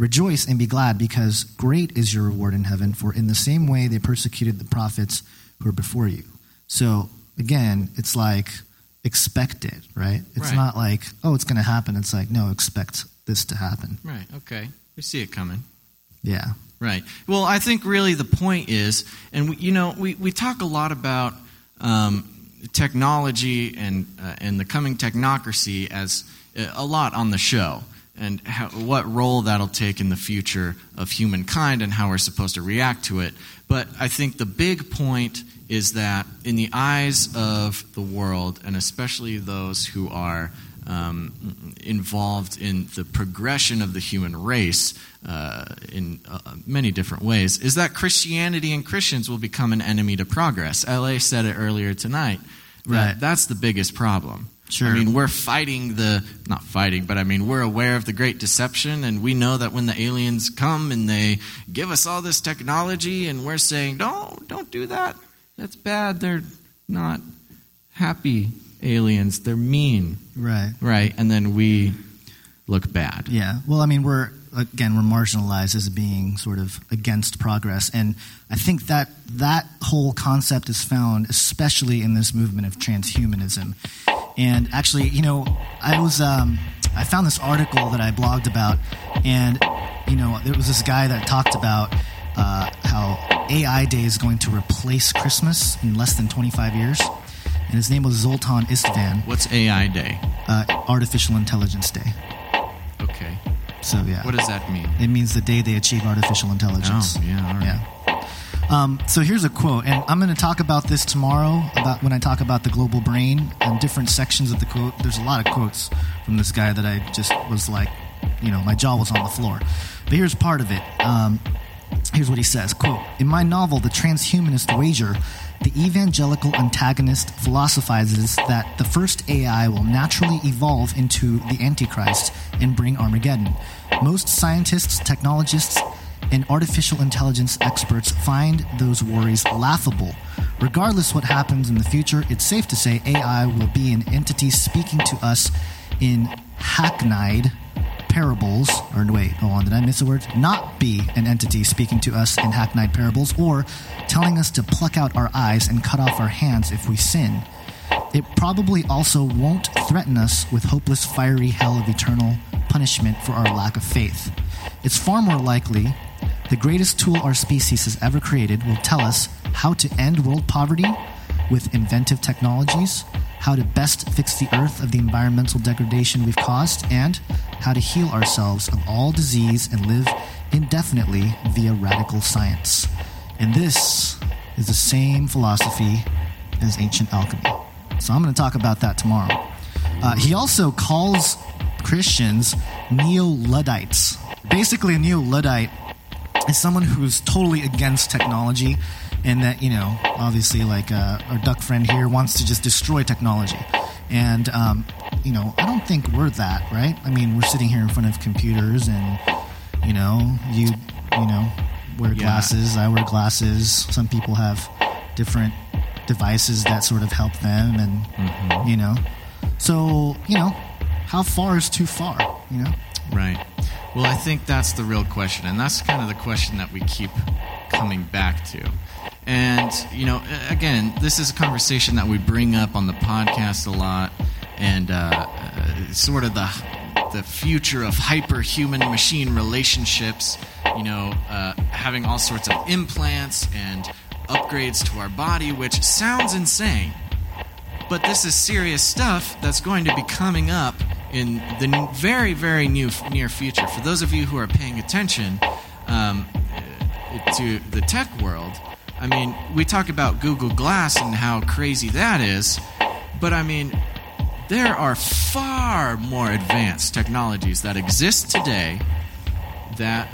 Rejoice and be glad, because great is your reward in heaven, for in the same way they persecuted the prophets who were before you. So, again, it's like expect it, right? It's Right. not like, oh, it's going to happen. It's like, no, expect this to happen. Right. Okay. We see it coming. Yeah. Right. Well, I think really the point is, and we, you know, we, we talk a lot about um, technology and uh, and the coming technocracy as uh, a lot on the show, and how, what role that'll take in the future of humankind and how we're supposed to react to it. But I think the big point is that in the eyes of the world, and especially those who are um, involved in the progression of the human race uh, in uh, many different ways, is that Christianity and Christians will become an enemy to progress. LA said it earlier tonight. Right. That's the biggest problem. Sure. I mean, we're fighting the, not fighting, but I mean, we're aware of the great deception, and we know that when the aliens come and they give us all this technology, and we're saying, don't, don't do that. That's bad. They're not happy aliens. They're mean. Right. Right. And then we look bad. Yeah. Well, I mean, we're again we're marginalized as being sort of against progress, and I think that that whole concept is found especially in this movement of transhumanism. And actually, you know, I was um, I found this article that I blogged about, and you know, there was this guy that talked about uh, how AI Day is going to replace Christmas in less than 25 years. And his name was Zoltan Istvan. What's AI Day? Uh, Artificial Intelligence Day. Okay. So yeah. What does that mean? It means the day they achieve artificial intelligence. Oh, yeah, all right. Yeah. Um, so here's a quote, and I'm going to talk about this tomorrow about when I talk about the global brain and different sections of the quote. There's a lot of quotes from this guy that I just was like, you know, my jaw was on the floor. But here's part of it. Um, here's what he says: "Quote: In my novel, The Transhumanist Wager." The evangelical antagonist philosophizes that the first AI will naturally evolve into the Antichrist and bring Armageddon. Most scientists, technologists, and artificial intelligence experts find those worries laughable. Regardless what happens in the future, it's safe to say AI will be an entity speaking to us in hackneyed parables, or wait, hold on, did I miss a word? Not be an entity speaking to us in hackneyed parables, or telling us to pluck out our eyes and cut off our hands if we sin. It probably also won't threaten us with hopeless, fiery hell of eternal punishment for our lack of faith. It's far more likely the greatest tool our species has ever created will tell us how to end world poverty with inventive technologies, how to best fix the earth of the environmental degradation we've caused, and how to heal ourselves of all disease and live indefinitely via radical science. And this is the same philosophy as ancient alchemy. So I'm going to talk about that tomorrow. Uh, he also calls Christians neo Luddites. Basically, a neo Luddite is someone who's totally against technology and that, you know, obviously, like uh, our duck friend here wants to just destroy technology. And, um, you know, I don't think we're that, right? I mean, we're sitting here in front of computers and, you know, you, you know, wear Yeah. glasses, I wear glasses. Some people have different devices that sort of help them and, you know. So, you know, how far is too far, you know? Right. Well, I think that's the real question, and that's kind of the question that we keep coming back to. And, you know, again, this is a conversation that we bring up on the podcast a lot, and uh, uh, sort of the the future of hyper-human machine relationships. You know, uh, having all sorts of implants and upgrades to our body, which sounds insane. But this is serious stuff that's going to be coming up in the very, very new, near future. For those of you who are paying attention um, to the tech world, I mean, we talk about Google Glass and how crazy that is, but I mean, there are far more advanced technologies that exist today that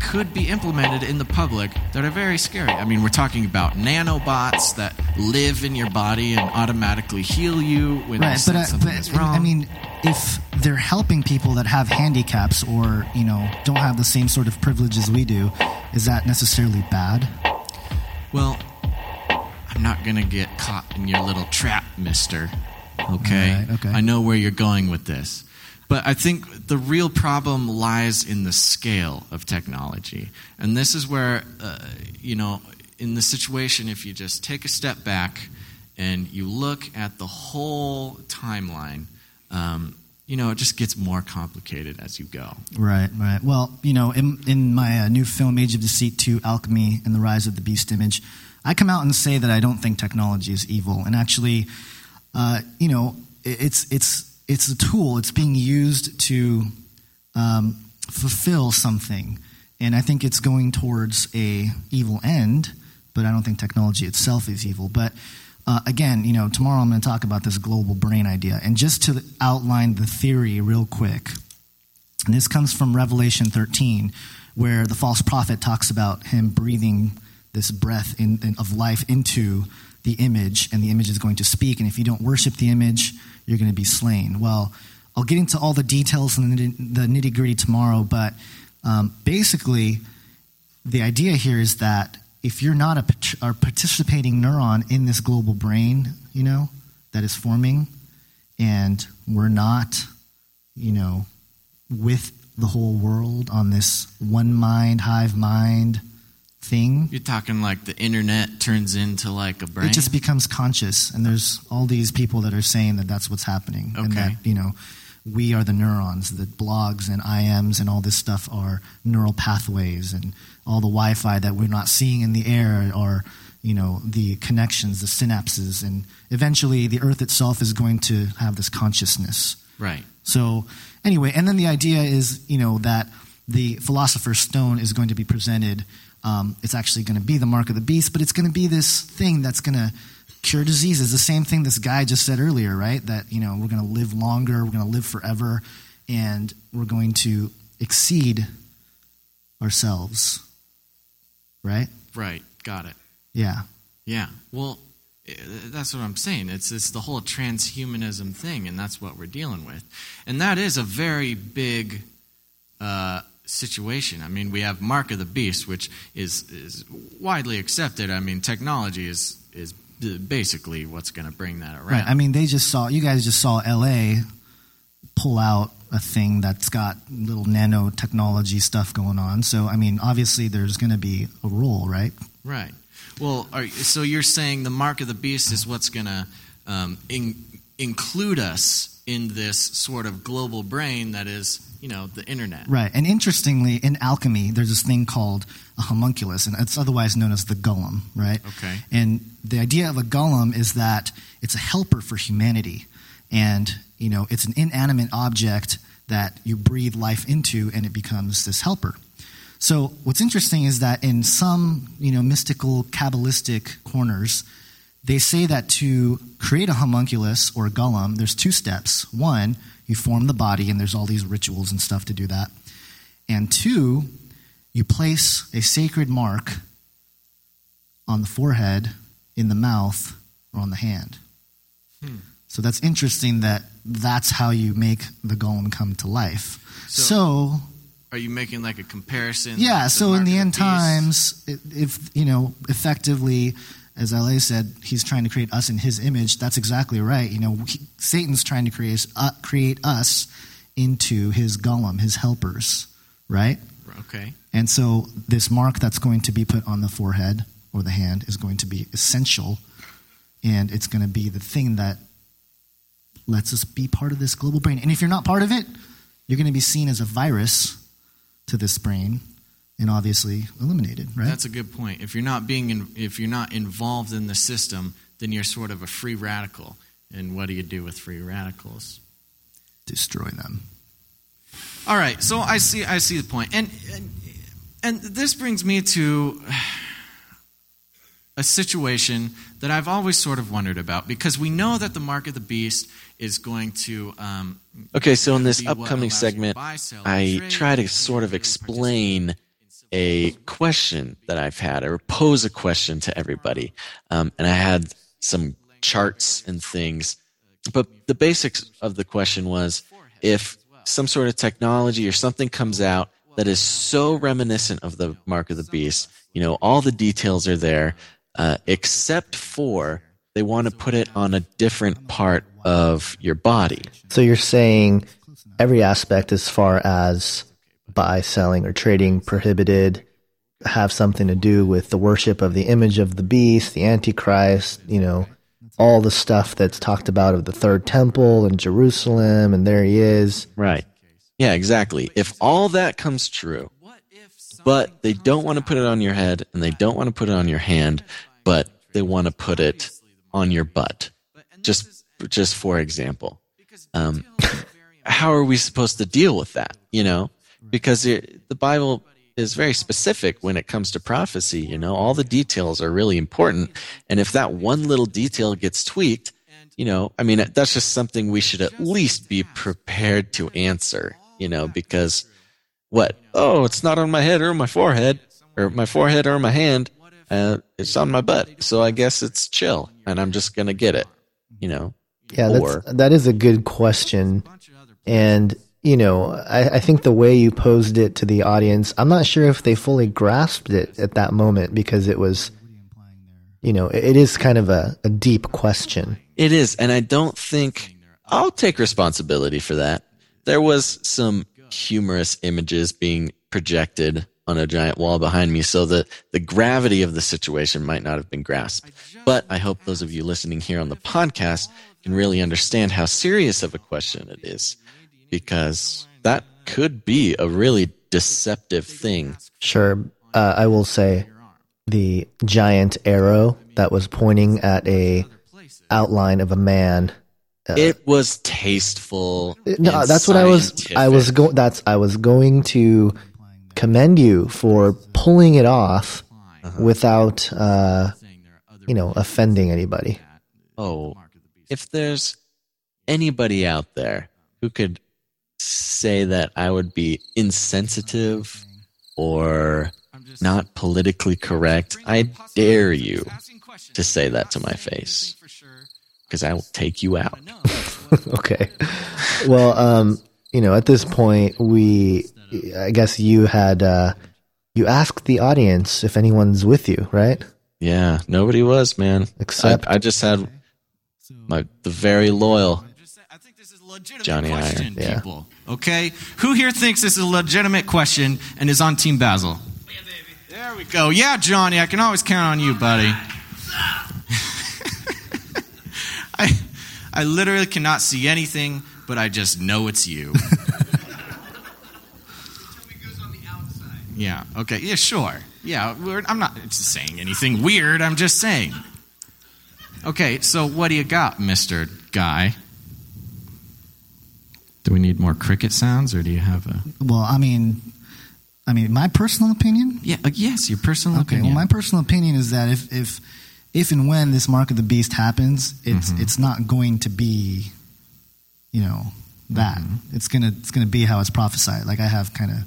could be implemented in the public that are very scary. I mean, we're talking about nanobots that live in your body and automatically heal you when right, but, sense I, something but is wrong. I mean, if they're helping people that have handicaps or you know don't have the same sort of privileges we do, is that necessarily bad? Well, I'm not gonna get caught in your little trap, Mister. Okay, Right, okay. I know where you're going with this, but I think the real problem lies in the scale of technology, and this is where uh, you know, in the situation, if you just take a step back and you look at the whole timeline. Um, you know, it just gets more complicated as you go. Right, right. Well, you know, in, in my uh, new film, Age of Deceit 2, Alchemy and the Rise of the Beast Image, I come out and say that I don't think technology is evil. And actually, uh, you know, it- it's, it's, it's a tool, it's being used to um, fulfill something. And I think it's going towards a evil end, but I don't think technology itself is evil. But uh, again, you know, tomorrow I'm going to talk about this global brain idea. And just to outline the theory real quick, and this comes from Revelation 13, where the false prophet talks about him breathing this breath in, in- of life into the image, and the image is going to speak. And if you don't worship the image, you're going to be slain. Well, I'll get into all the details and the nitty gritty tomorrow, but um, basically, the idea here is that if you're not a, a participating neuron in this global brain, you know, that is forming, and we're not, you know, with the whole world on this one mind, hive mind thing, You're talking like the internet turns into like a brain. it just becomes conscious. And there's all these people that are saying that that's what's happening. And Okay. that, you know, we are the neurons, the blogs and IMs and all this stuff are neural pathways and all the Wi Fi that we're not seeing in the air are, you know, the connections, the synapses. And eventually the earth itself is going to have this consciousness. right. So, anyway, and then the idea is, you know, that the philosopher's stone is going to be presented. Um, it's actually going to be the mark of the beast, but it's going to be this thing that's going to cure diseases. The same thing this guy just said earlier, right? That, you know, we're going to live longer, we're going to live forever, and we're going to exceed ourselves, right? Right. Got it. Yeah. Yeah. Well, eh, that's what I'm saying. It's it's the whole transhumanism thing, and that's what we're dealing with, and that is a very big uh, situation. I mean, we have Mark of the Beast, which is is widely accepted. I mean, technology is is basically what's going to bring that around. Right. I mean, they just saw, you guys just saw LA pull out a thing that's got little nanotechnology stuff going on. So, I mean, obviously there's going to be a role, right? Right. Well, are, so you're saying the mark of the beast is what's going to um, in, include us in this sort of global brain that is, you know, the internet. Right. And interestingly, in alchemy, there's this thing called a homunculus, and it's otherwise known as the golem, right? Okay. And the idea of a golem is that it's a helper for humanity. And, you know, it's an inanimate object that you breathe life into, and it becomes this helper. So what's interesting is that in some, you know, mystical Kabbalistic corners, they say that to create a homunculus or a golem, there's two steps. One, you form the body, and there's all these rituals and stuff to do that. And two, you place a sacred mark on the forehead, in the mouth, or on the hand. Hmm. So that's interesting that that's how you make the golem come to life. So- so Are you making like a comparison? yeah, so in the end beast? times, if you know, effectively, as La said, he's trying to create us in his image. That's exactly right. You know, he, Satan's trying to create uh, create us into his golem, his helpers, right? Okay. And so this mark that's going to be put on the forehead or the hand is going to be essential, and it's going to be the thing that lets us be part of this global brain. And if you're not part of it, you're going to be seen as a virus to this brain and obviously eliminated, right? That's a good point. If you're not being in, if you're not involved in the system, then you're sort of a free radical. And what do you do with free radicals? Destroy them. All right, so I see I see the point. And and, and this brings me to a situation that I've always sort of wondered about because we know that the mark of the beast is going to um, Okay, so in this upcoming allows you to segment, buy, sell, I trade, try to sort of explain a question that I've had, or pose a question to everybody. Um, and I had some charts and things. But the basics of the question was if some sort of technology or something comes out that is so reminiscent of the mark of the beast, you know, all the details are there. uh, except for they want to put it on a different part of your body. So you're saying every aspect as far as buy, selling, or trading prohibited have something to do with the worship of the image of the beast, the Antichrist, you know, all the stuff that's talked about of the third temple and Jerusalem, and there he is. Right. Yeah, exactly. If all that comes true, but they don't want to put it on your head and they don't want to put it on your hand, but they want to put it on your butt. Just, just for example, um, how are we supposed to deal with that? You know, because it, the Bible is very specific when it comes to prophecy. You know, all the details are really important. And if that one little detail gets tweaked, you know, I mean, that's just something we should at least be prepared to answer, you know, because what? Oh, it's not on my head or my forehead or my forehead or my hand. Uh, it's on my butt. So I guess it's chill and I'm just going to get it, you know. Yeah, or, that's, that is a good question. And you know, I, I, think the way you posed it to the audience, I'm not sure if they fully grasped it at that moment because it was, you know, it, it is kind of a, a deep question. It is. And I don't think I'll take responsibility for that. There was some humorous images being projected on a giant wall behind me. So the, the gravity of the situation might not have been grasped. But I hope those of you listening here on the podcast can really understand how serious of a question it is because that could be a really deceptive thing. Sure. Uh, I will say the giant arrow that was pointing at a outline of a man. Uh, it was tasteful. No, that's what I was. I was going. That's I was going to commend you for pulling it off uh-huh. without, uh, you know, offending anybody. Oh, if there's anybody out there who could say that I would be insensitive or not politically correct, I dare you to say that to my face because I will take you out. okay. Well, um, you know, at this point, we, I guess you had, uh, you asked the audience if anyone's with you, right? Yeah, nobody was, man. Except I, I just had my the very loyal legitimate Johnny question, Iron. Yeah. people. Okay, who here thinks this is a legitimate question and is on Team Basil? Yeah, baby. there we go. Yeah, Johnny, I can always count on you, buddy. I, I literally cannot see anything, but I just know it's you. yeah. Okay. Yeah. Sure. Yeah. We're, I'm not saying anything weird. I'm just saying. Okay. So what do you got, Mister Guy? Do we need more cricket sounds, or do you have a? Well, I mean, I mean, my personal opinion. Yeah. Uh, yes, your personal okay, opinion. Well, my personal opinion is that if if if and when this mark of the beast happens, it's Mhm. it's not going to be, you know, that Mm-hmm. it's gonna it's gonna be how it's prophesied. Like I have kind of.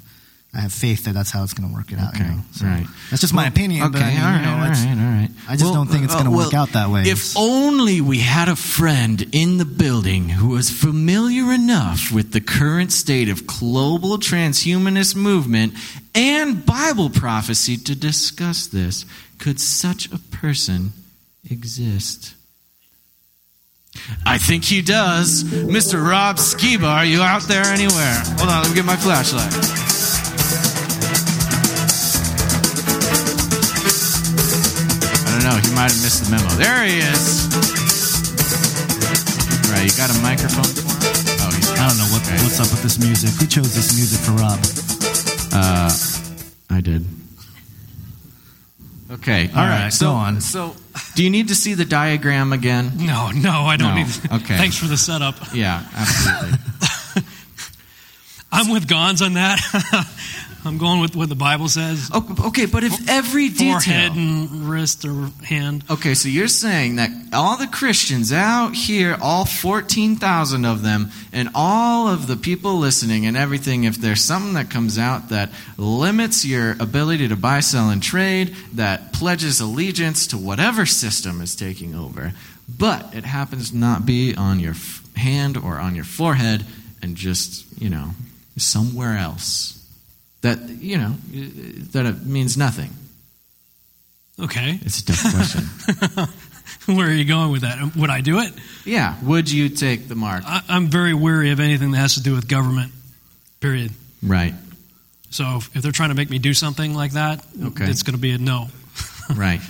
I have faith that that's how it's going to work it out. Okay, you know? So right. That's just my opinion. but okay, I mean, all you know, all right, all right. I just Well, don't think it's uh, going to well, work out that way. If only we had a friend in the building who was familiar enough with the current state of global transhumanist movement and Bible prophecy to discuss this, could such a person exist? I think he does. Mr. Rob Skiba, are you out there anywhere? Hold on, let me get my flashlight. Might have missed the memo. There he is. Right, you got a microphone for him? Oh, he's I don't know what, what's up with this music. Who chose this music for Rob? Uh, I did. Okay. All all right, right. So, go on. So, do you need to see the diagram again? No, no, I don't No. need. Okay. Thanks for the setup. Yeah, absolutely. I'm with Gonz on that. I'm going with what the Bible says. Oh, okay, but if every detail- forehead and wrist or hand. Okay, so you're saying that all the Christians out here, all 14,000 of them, and all of the people listening and everything, if there's something that comes out that limits your ability to buy, sell, and trade, that pledges allegiance to whatever system is taking over, but it happens to not be on your f- hand or on your forehead and just, you know, somewhere else, that, you know, that it means nothing. Okay. It's a tough question. Where are you going with that? Would I do it? yeah. Would you take the mark? I, I'm very weary of anything that has to do with government, period. Right. So if, if they're trying to make me do something like that, Okay. it's going to be a no. right.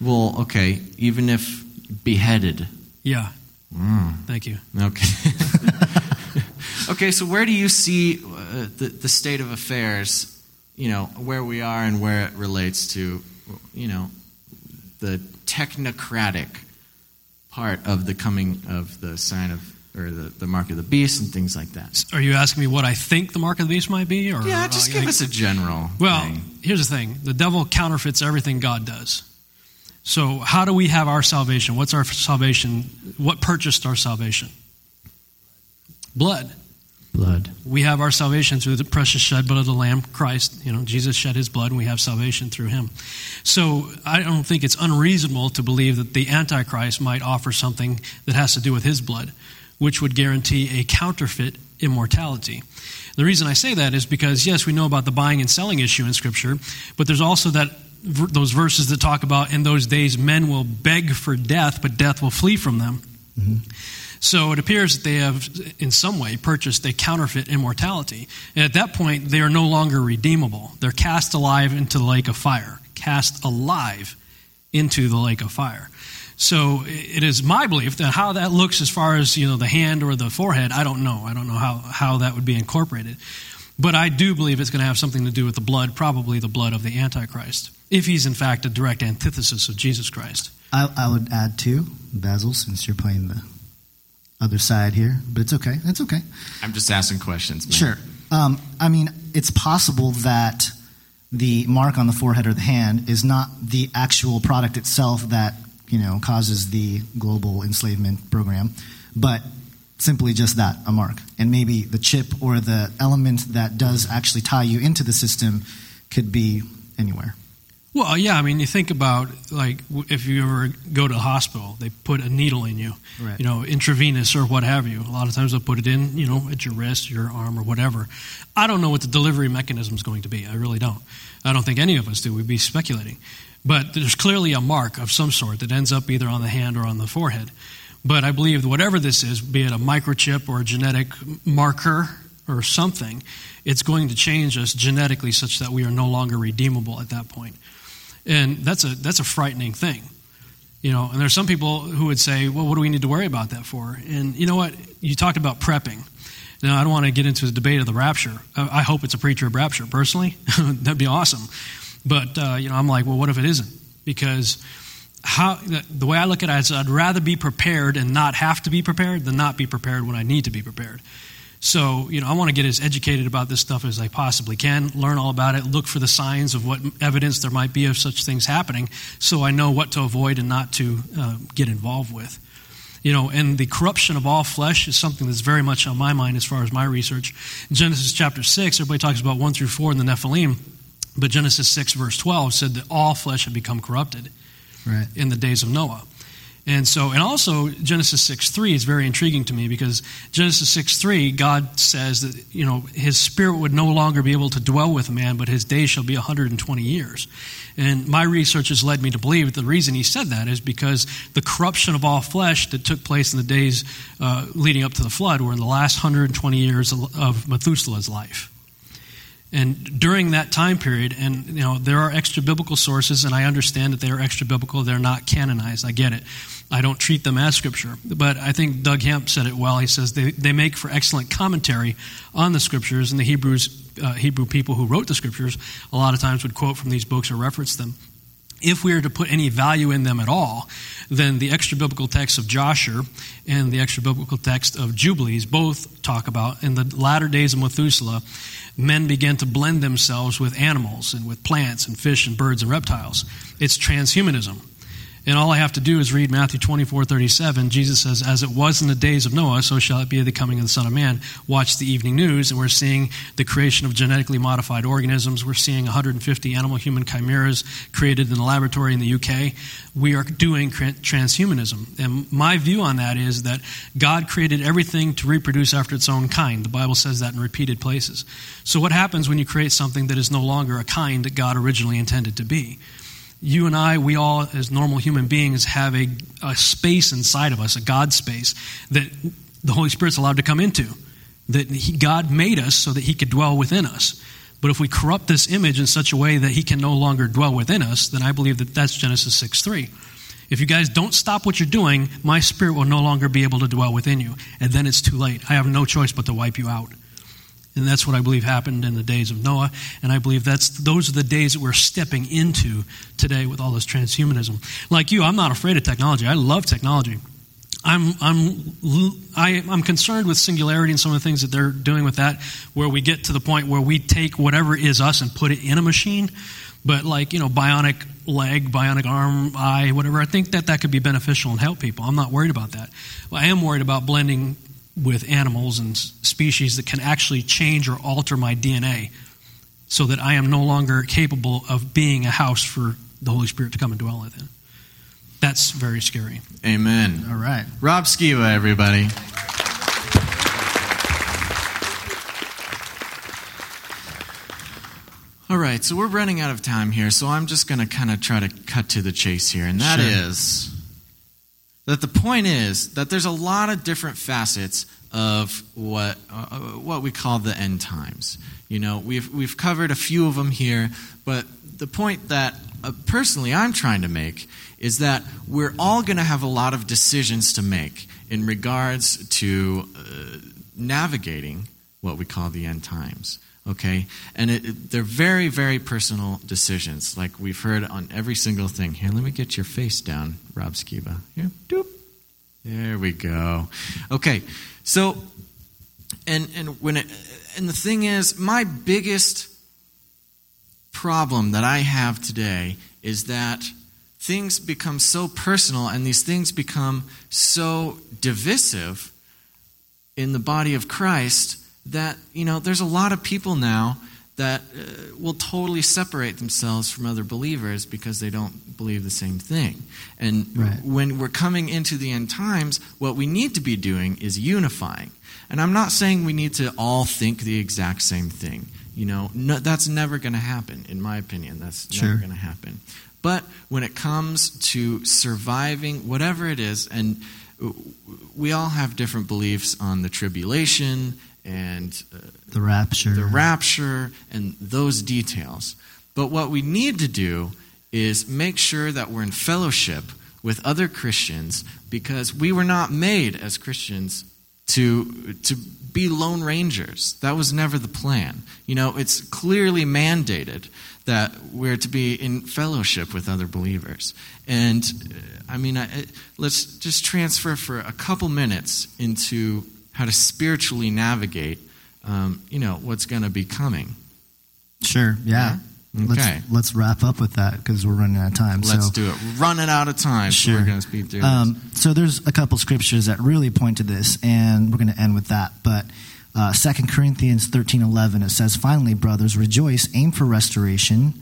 Well, okay. Even if beheaded. Yeah. Mm. Thank you. Okay. okay, so where do you see uh, the, the state of affairs, you know, where we are and where it relates to, you know, the technocratic part of the coming of the sign of, or the, the mark of the beast and things like that? Are you asking me what I think the mark of the beast might be? Or Yeah, just uh, give us a general. Well, thing. here's the thing: the devil counterfeits everything God does. So, how do we have our salvation? What's our salvation? What purchased our salvation? Blood. Blood. We have our salvation through the precious shed blood of the Lamb, Christ. You know, Jesus shed his blood, and we have salvation through him. So, I don't think it's unreasonable to believe that the Antichrist might offer something that has to do with his blood, which would guarantee a counterfeit immortality. The reason I say that is because, yes, we know about the buying and selling issue in Scripture, but there's also that those verses that talk about in those days men will beg for death, but death will flee from them. Mm-hmm. So it appears that they have, in some way, purchased a counterfeit immortality. And at that point, they are no longer redeemable. They're cast alive into the lake of fire. Cast alive into the lake of fire. So it is my belief that how that looks as far as you know the hand or the forehead, I don't know. I don't know how, how that would be incorporated. But I do believe it's going to have something to do with the blood, probably the blood of the Antichrist, if he's in fact a direct antithesis of Jesus Christ. I, I would add too, Basil, since you're playing the other side here, but it's okay. It's okay. I'm just asking questions, man. Sure. Um, I mean, it's possible that the mark on the forehead or the hand is not the actual product itself that you know causes the global enslavement program, but simply just that a mark, and maybe the chip or the element that does actually tie you into the system could be anywhere. Well, yeah, I mean, you think about like if you ever go to the hospital, they put a needle in you, Right. you know, intravenous or what have you. A lot of times they'll put it in, you know, at your wrist, your arm, or whatever. I don't know what the delivery mechanism is going to be. I really don't. I don't think any of us do. We'd be speculating. But there's clearly a mark of some sort that ends up either on the hand or on the forehead. But I believe that whatever this is, be it a microchip or a genetic marker or something, it's going to change us genetically such that we are no longer redeemable at that point. And that's a that's a frightening thing. You know, and there's some people who would say, "Well, what do we need to worry about that for?" And you know what? You talked about prepping. Now, I don't want to get into the debate of the rapture. I hope it's a preacher of rapture. Personally, that'd be awesome. But uh, you know, I'm like, well, what if it isn't? Because how the way I look at it is, I'd rather be prepared and not have to be prepared than not be prepared when I need to be prepared. So, you know, I want to get as educated about this stuff as I possibly can, learn all about it, look for the signs of what evidence there might be of such things happening, so I know what to avoid and not to uh, get involved with. You know, and the corruption of all flesh is something that's very much on my mind as far as my research. In Genesis chapter 6, everybody talks about 1 through 4 in the Nephilim, but Genesis 6, verse 12 said that all flesh had become corrupted Right. in the days of Noah. And so, and also Genesis 6 3 is very intriguing to me because Genesis 6 3, God says that, you know, his spirit would no longer be able to dwell with man, but his days shall be 120 years. And my research has led me to believe that the reason he said that is because the corruption of all flesh that took place in the days uh, leading up to the flood were in the last 120 years of of Methuselah's life. And during that time period, and you know, there are extra biblical sources, and I understand that they are extra biblical. They're not canonized. I get it. I don't treat them as scripture. But I think Doug Hamp said it well. He says they, they make for excellent commentary on the scriptures, and the Hebrews, uh, Hebrew people who wrote the scriptures a lot of times would quote from these books or reference them. If we are to put any value in them at all, then the extra biblical text of Jasher and the extra biblical text of Jubilees both talk about in the latter days of Methuselah, men began to blend themselves with animals and with plants and fish and birds and reptiles. It's transhumanism. And all I have to do is read Matthew 24, 37. Jesus says, As it was in the days of Noah, so shall it be at the coming of the Son of Man. Watch the evening news, and we're seeing the creation of genetically modified organisms. We're seeing 150 animal human chimeras created in the laboratory in the UK. We are doing transhumanism. And my view on that is that God created everything to reproduce after its own kind. The Bible says that in repeated places. So, what happens when you create something that is no longer a kind that God originally intended to be? You and I, we all, as normal human beings, have a, a space inside of us, a God space, that the Holy Spirit's allowed to come into. That he, God made us so that He could dwell within us. But if we corrupt this image in such a way that He can no longer dwell within us, then I believe that that's Genesis 6 3. If you guys don't stop what you're doing, my spirit will no longer be able to dwell within you. And then it's too late. I have no choice but to wipe you out. And that's what I believe happened in the days of Noah. And I believe that's those are the days that we're stepping into today with all this transhumanism. Like you, I'm not afraid of technology. I love technology. I'm, I'm, I, am i am concerned with singularity and some of the things that they're doing with that, where we get to the point where we take whatever is us and put it in a machine. But like, you know, bionic leg, bionic arm, eye, whatever, I think that that could be beneficial and help people. I'm not worried about that. Well, I am worried about blending with animals and species that can actually change or alter my DNA so that I am no longer capable of being a house for the Holy Spirit to come and dwell within. That's very scary. Amen. All right. Rob Skiba, everybody. All right, so we're running out of time here, so I'm just going to kind of try to cut to the chase here, and that Sure. is that the point is that there's a lot of different facets of what uh, what we call the end times. You know, we've we've covered a few of them here, but the point that uh, personally I'm trying to make is that we're all going to have a lot of decisions to make in regards to uh, navigating what we call the end times. Okay, and it, it- they're very, very personal decisions, like we've heard on every single thing. Here, let me get your face down, Rob Skiba. Here, doop. There we go. Okay, so and and when it and the thing is, my biggest problem that I have today is that things become so personal and these things become so divisive in the body of Christ that, you know, there's a lot of people now that uh, will totally separate themselves from other believers because they don't believe the same thing. And Right. when we're coming into the end times, what we need to be doing is unifying. And I'm not saying we need to all think the exact same thing. You know, no, that's never going to happen, in my opinion. That's Sure. never going to happen. But when it comes to surviving whatever it is, and we all have different beliefs on the tribulation and uh, The rapture. the rapture and those details. But what we need to do is make sure that we're in fellowship with other Christians because we were not made as Christians to to be lone rangers. That was never the plan. You know, it's clearly mandated that we're to be in fellowship with other believers. And uh, I mean, I, I- let's just transfer for a couple minutes into how to spiritually navigate, um, you know, what's going to be coming. Sure. Yeah. Okay. Let's, let's wrap up with that because we're running out of time. Let's so, do it. Running out of time, so Sure. we're going to speed through Um, so there's a couple scriptures that really point to this, and we're going to end with that. But uh, 2 Corinthians 13:11 it says, "Finally, brothers, rejoice, aim for restoration,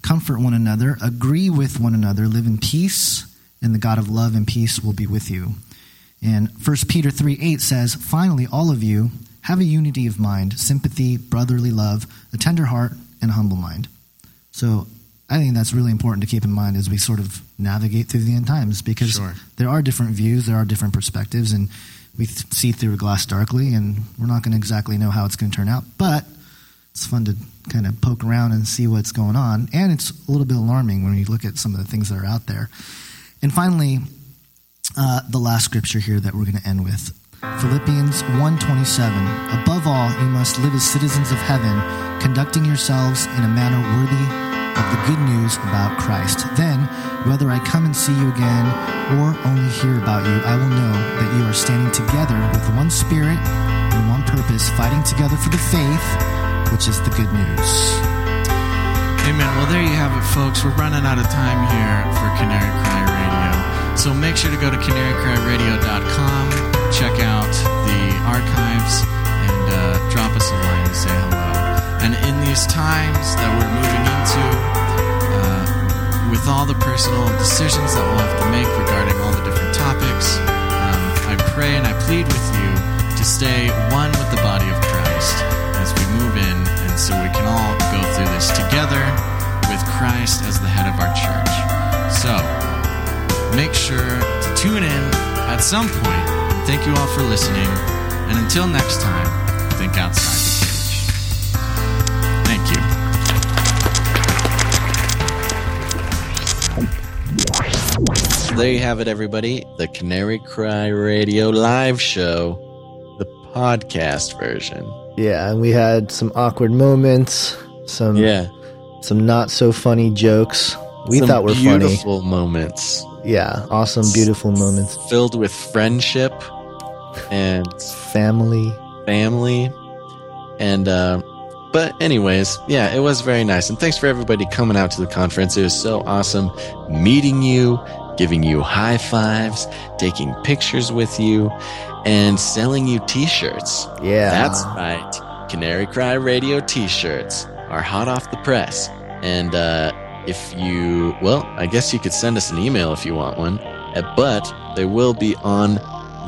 comfort one another, agree with one another, live in peace, and the God of love and peace will be with you." And 1 Peter 3 8 says, "Finally, all of you have a unity of mind, sympathy, brotherly love, a tender heart, and a humble mind." So I think that's really important to keep in mind as we sort of navigate through the end times because Sure. there are different views, there are different perspectives, and we th- see through a glass darkly, and we're not going to exactly know how it's going to turn out. But it's fun to kind of poke around and see what's going on, and it's a little bit alarming when you look at some of the things that are out there. And finally, uh, the last scripture here that we're going to end with philippians 1.27 above all you must live as citizens of heaven conducting yourselves in a manner worthy of the good news about christ then whether i come and see you again or only hear about you i will know that you are standing together with one spirit and one purpose fighting together for the faith which is the good news Amen. Well, there you have it, folks. We're running out of time here for Canary Cry Radio. So make sure to go to canarycryradio.com, check out the archives, and uh, drop us a line and say hello. And in these times that we're moving into, uh, with all the personal decisions that we'll have to make regarding all the different topics, um, I pray and I plead with you to stay one with the body of Christ as we move in, and so we can all go through this together with Christ as the head of our church. So make sure to tune in at some point. Thank you all for listening. And until next time, think outside the cage. Thank you. There you have it, everybody. The Canary Cry Radio live show, the podcast version. Yeah, and we had some awkward moments, some Yeah. some not so funny jokes. We Some thought were funny. beautiful moments Yeah, awesome, beautiful moments. filled with friendship and Family. family. And, uh, but anyways, yeah, it was very nice. And thanks for everybody coming out to the conference. It was so awesome meeting you, giving you high fives, taking pictures with you, and selling you t-shirts. Yeah. That's right. Canary Cry Radio t-shirts are hot off the press. And, uh, if you, well, I guess you could send us an email if you want one, uh, but they will be on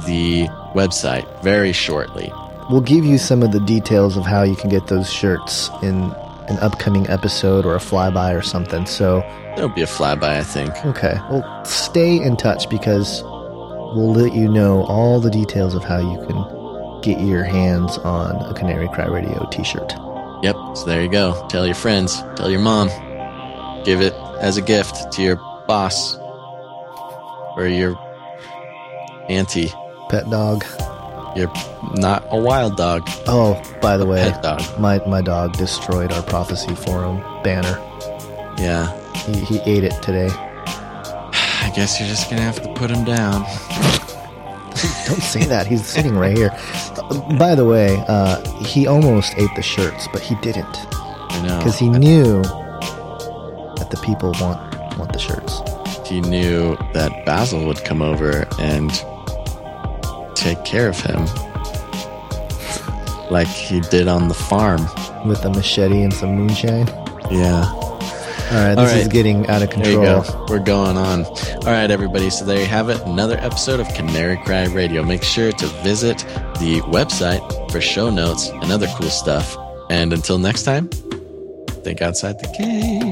the website very shortly. We'll give you some of the details of how you can get those shirts in an upcoming episode or a flyby or something. So, There'll be a flyby, I think. okay, well, stay in touch because we'll let you know all the details of how you can get your hands on a Canary Cry Radio t shirt. Yep. So there you go. Tell your friends. Tell your mom. Give it as a gift to your boss or your auntie. Pet dog. You're not a wild dog. Oh, by the way, my my dog destroyed our prophecy forum banner. Yeah. He, he ate it today. I guess you're just gonna have to put him down. Don't say that. He's sitting right here. By the way, uh, he almost ate the shirts, but he didn't I know. because he knew that the people want want the shirts. he knew that Basil would come over and take care of him. Like he did on the farm. with a machete and some moonshine. Yeah. All right, this All is getting out of control. go. We're going on. All right, everybody. So there you have it. Another episode of Canary Cry Radio. Make sure to visit the website for show notes and other cool stuff. And until next time, think outside the cage.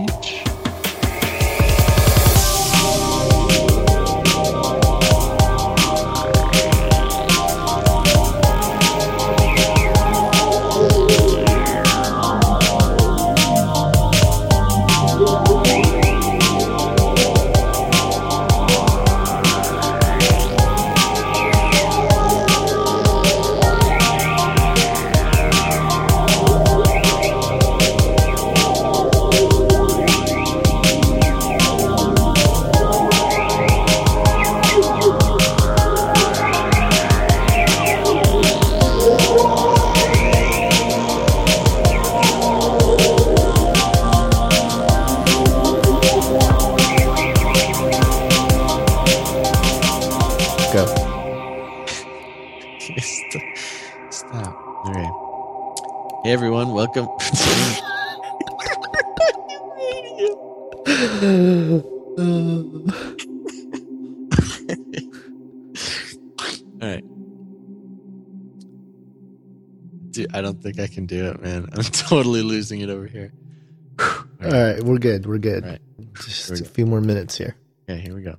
Think I can do it, man. I'm totally losing it over here. All right, we're good. We're good. All right. Just Here we a go. few more minutes here. Okay, here we go.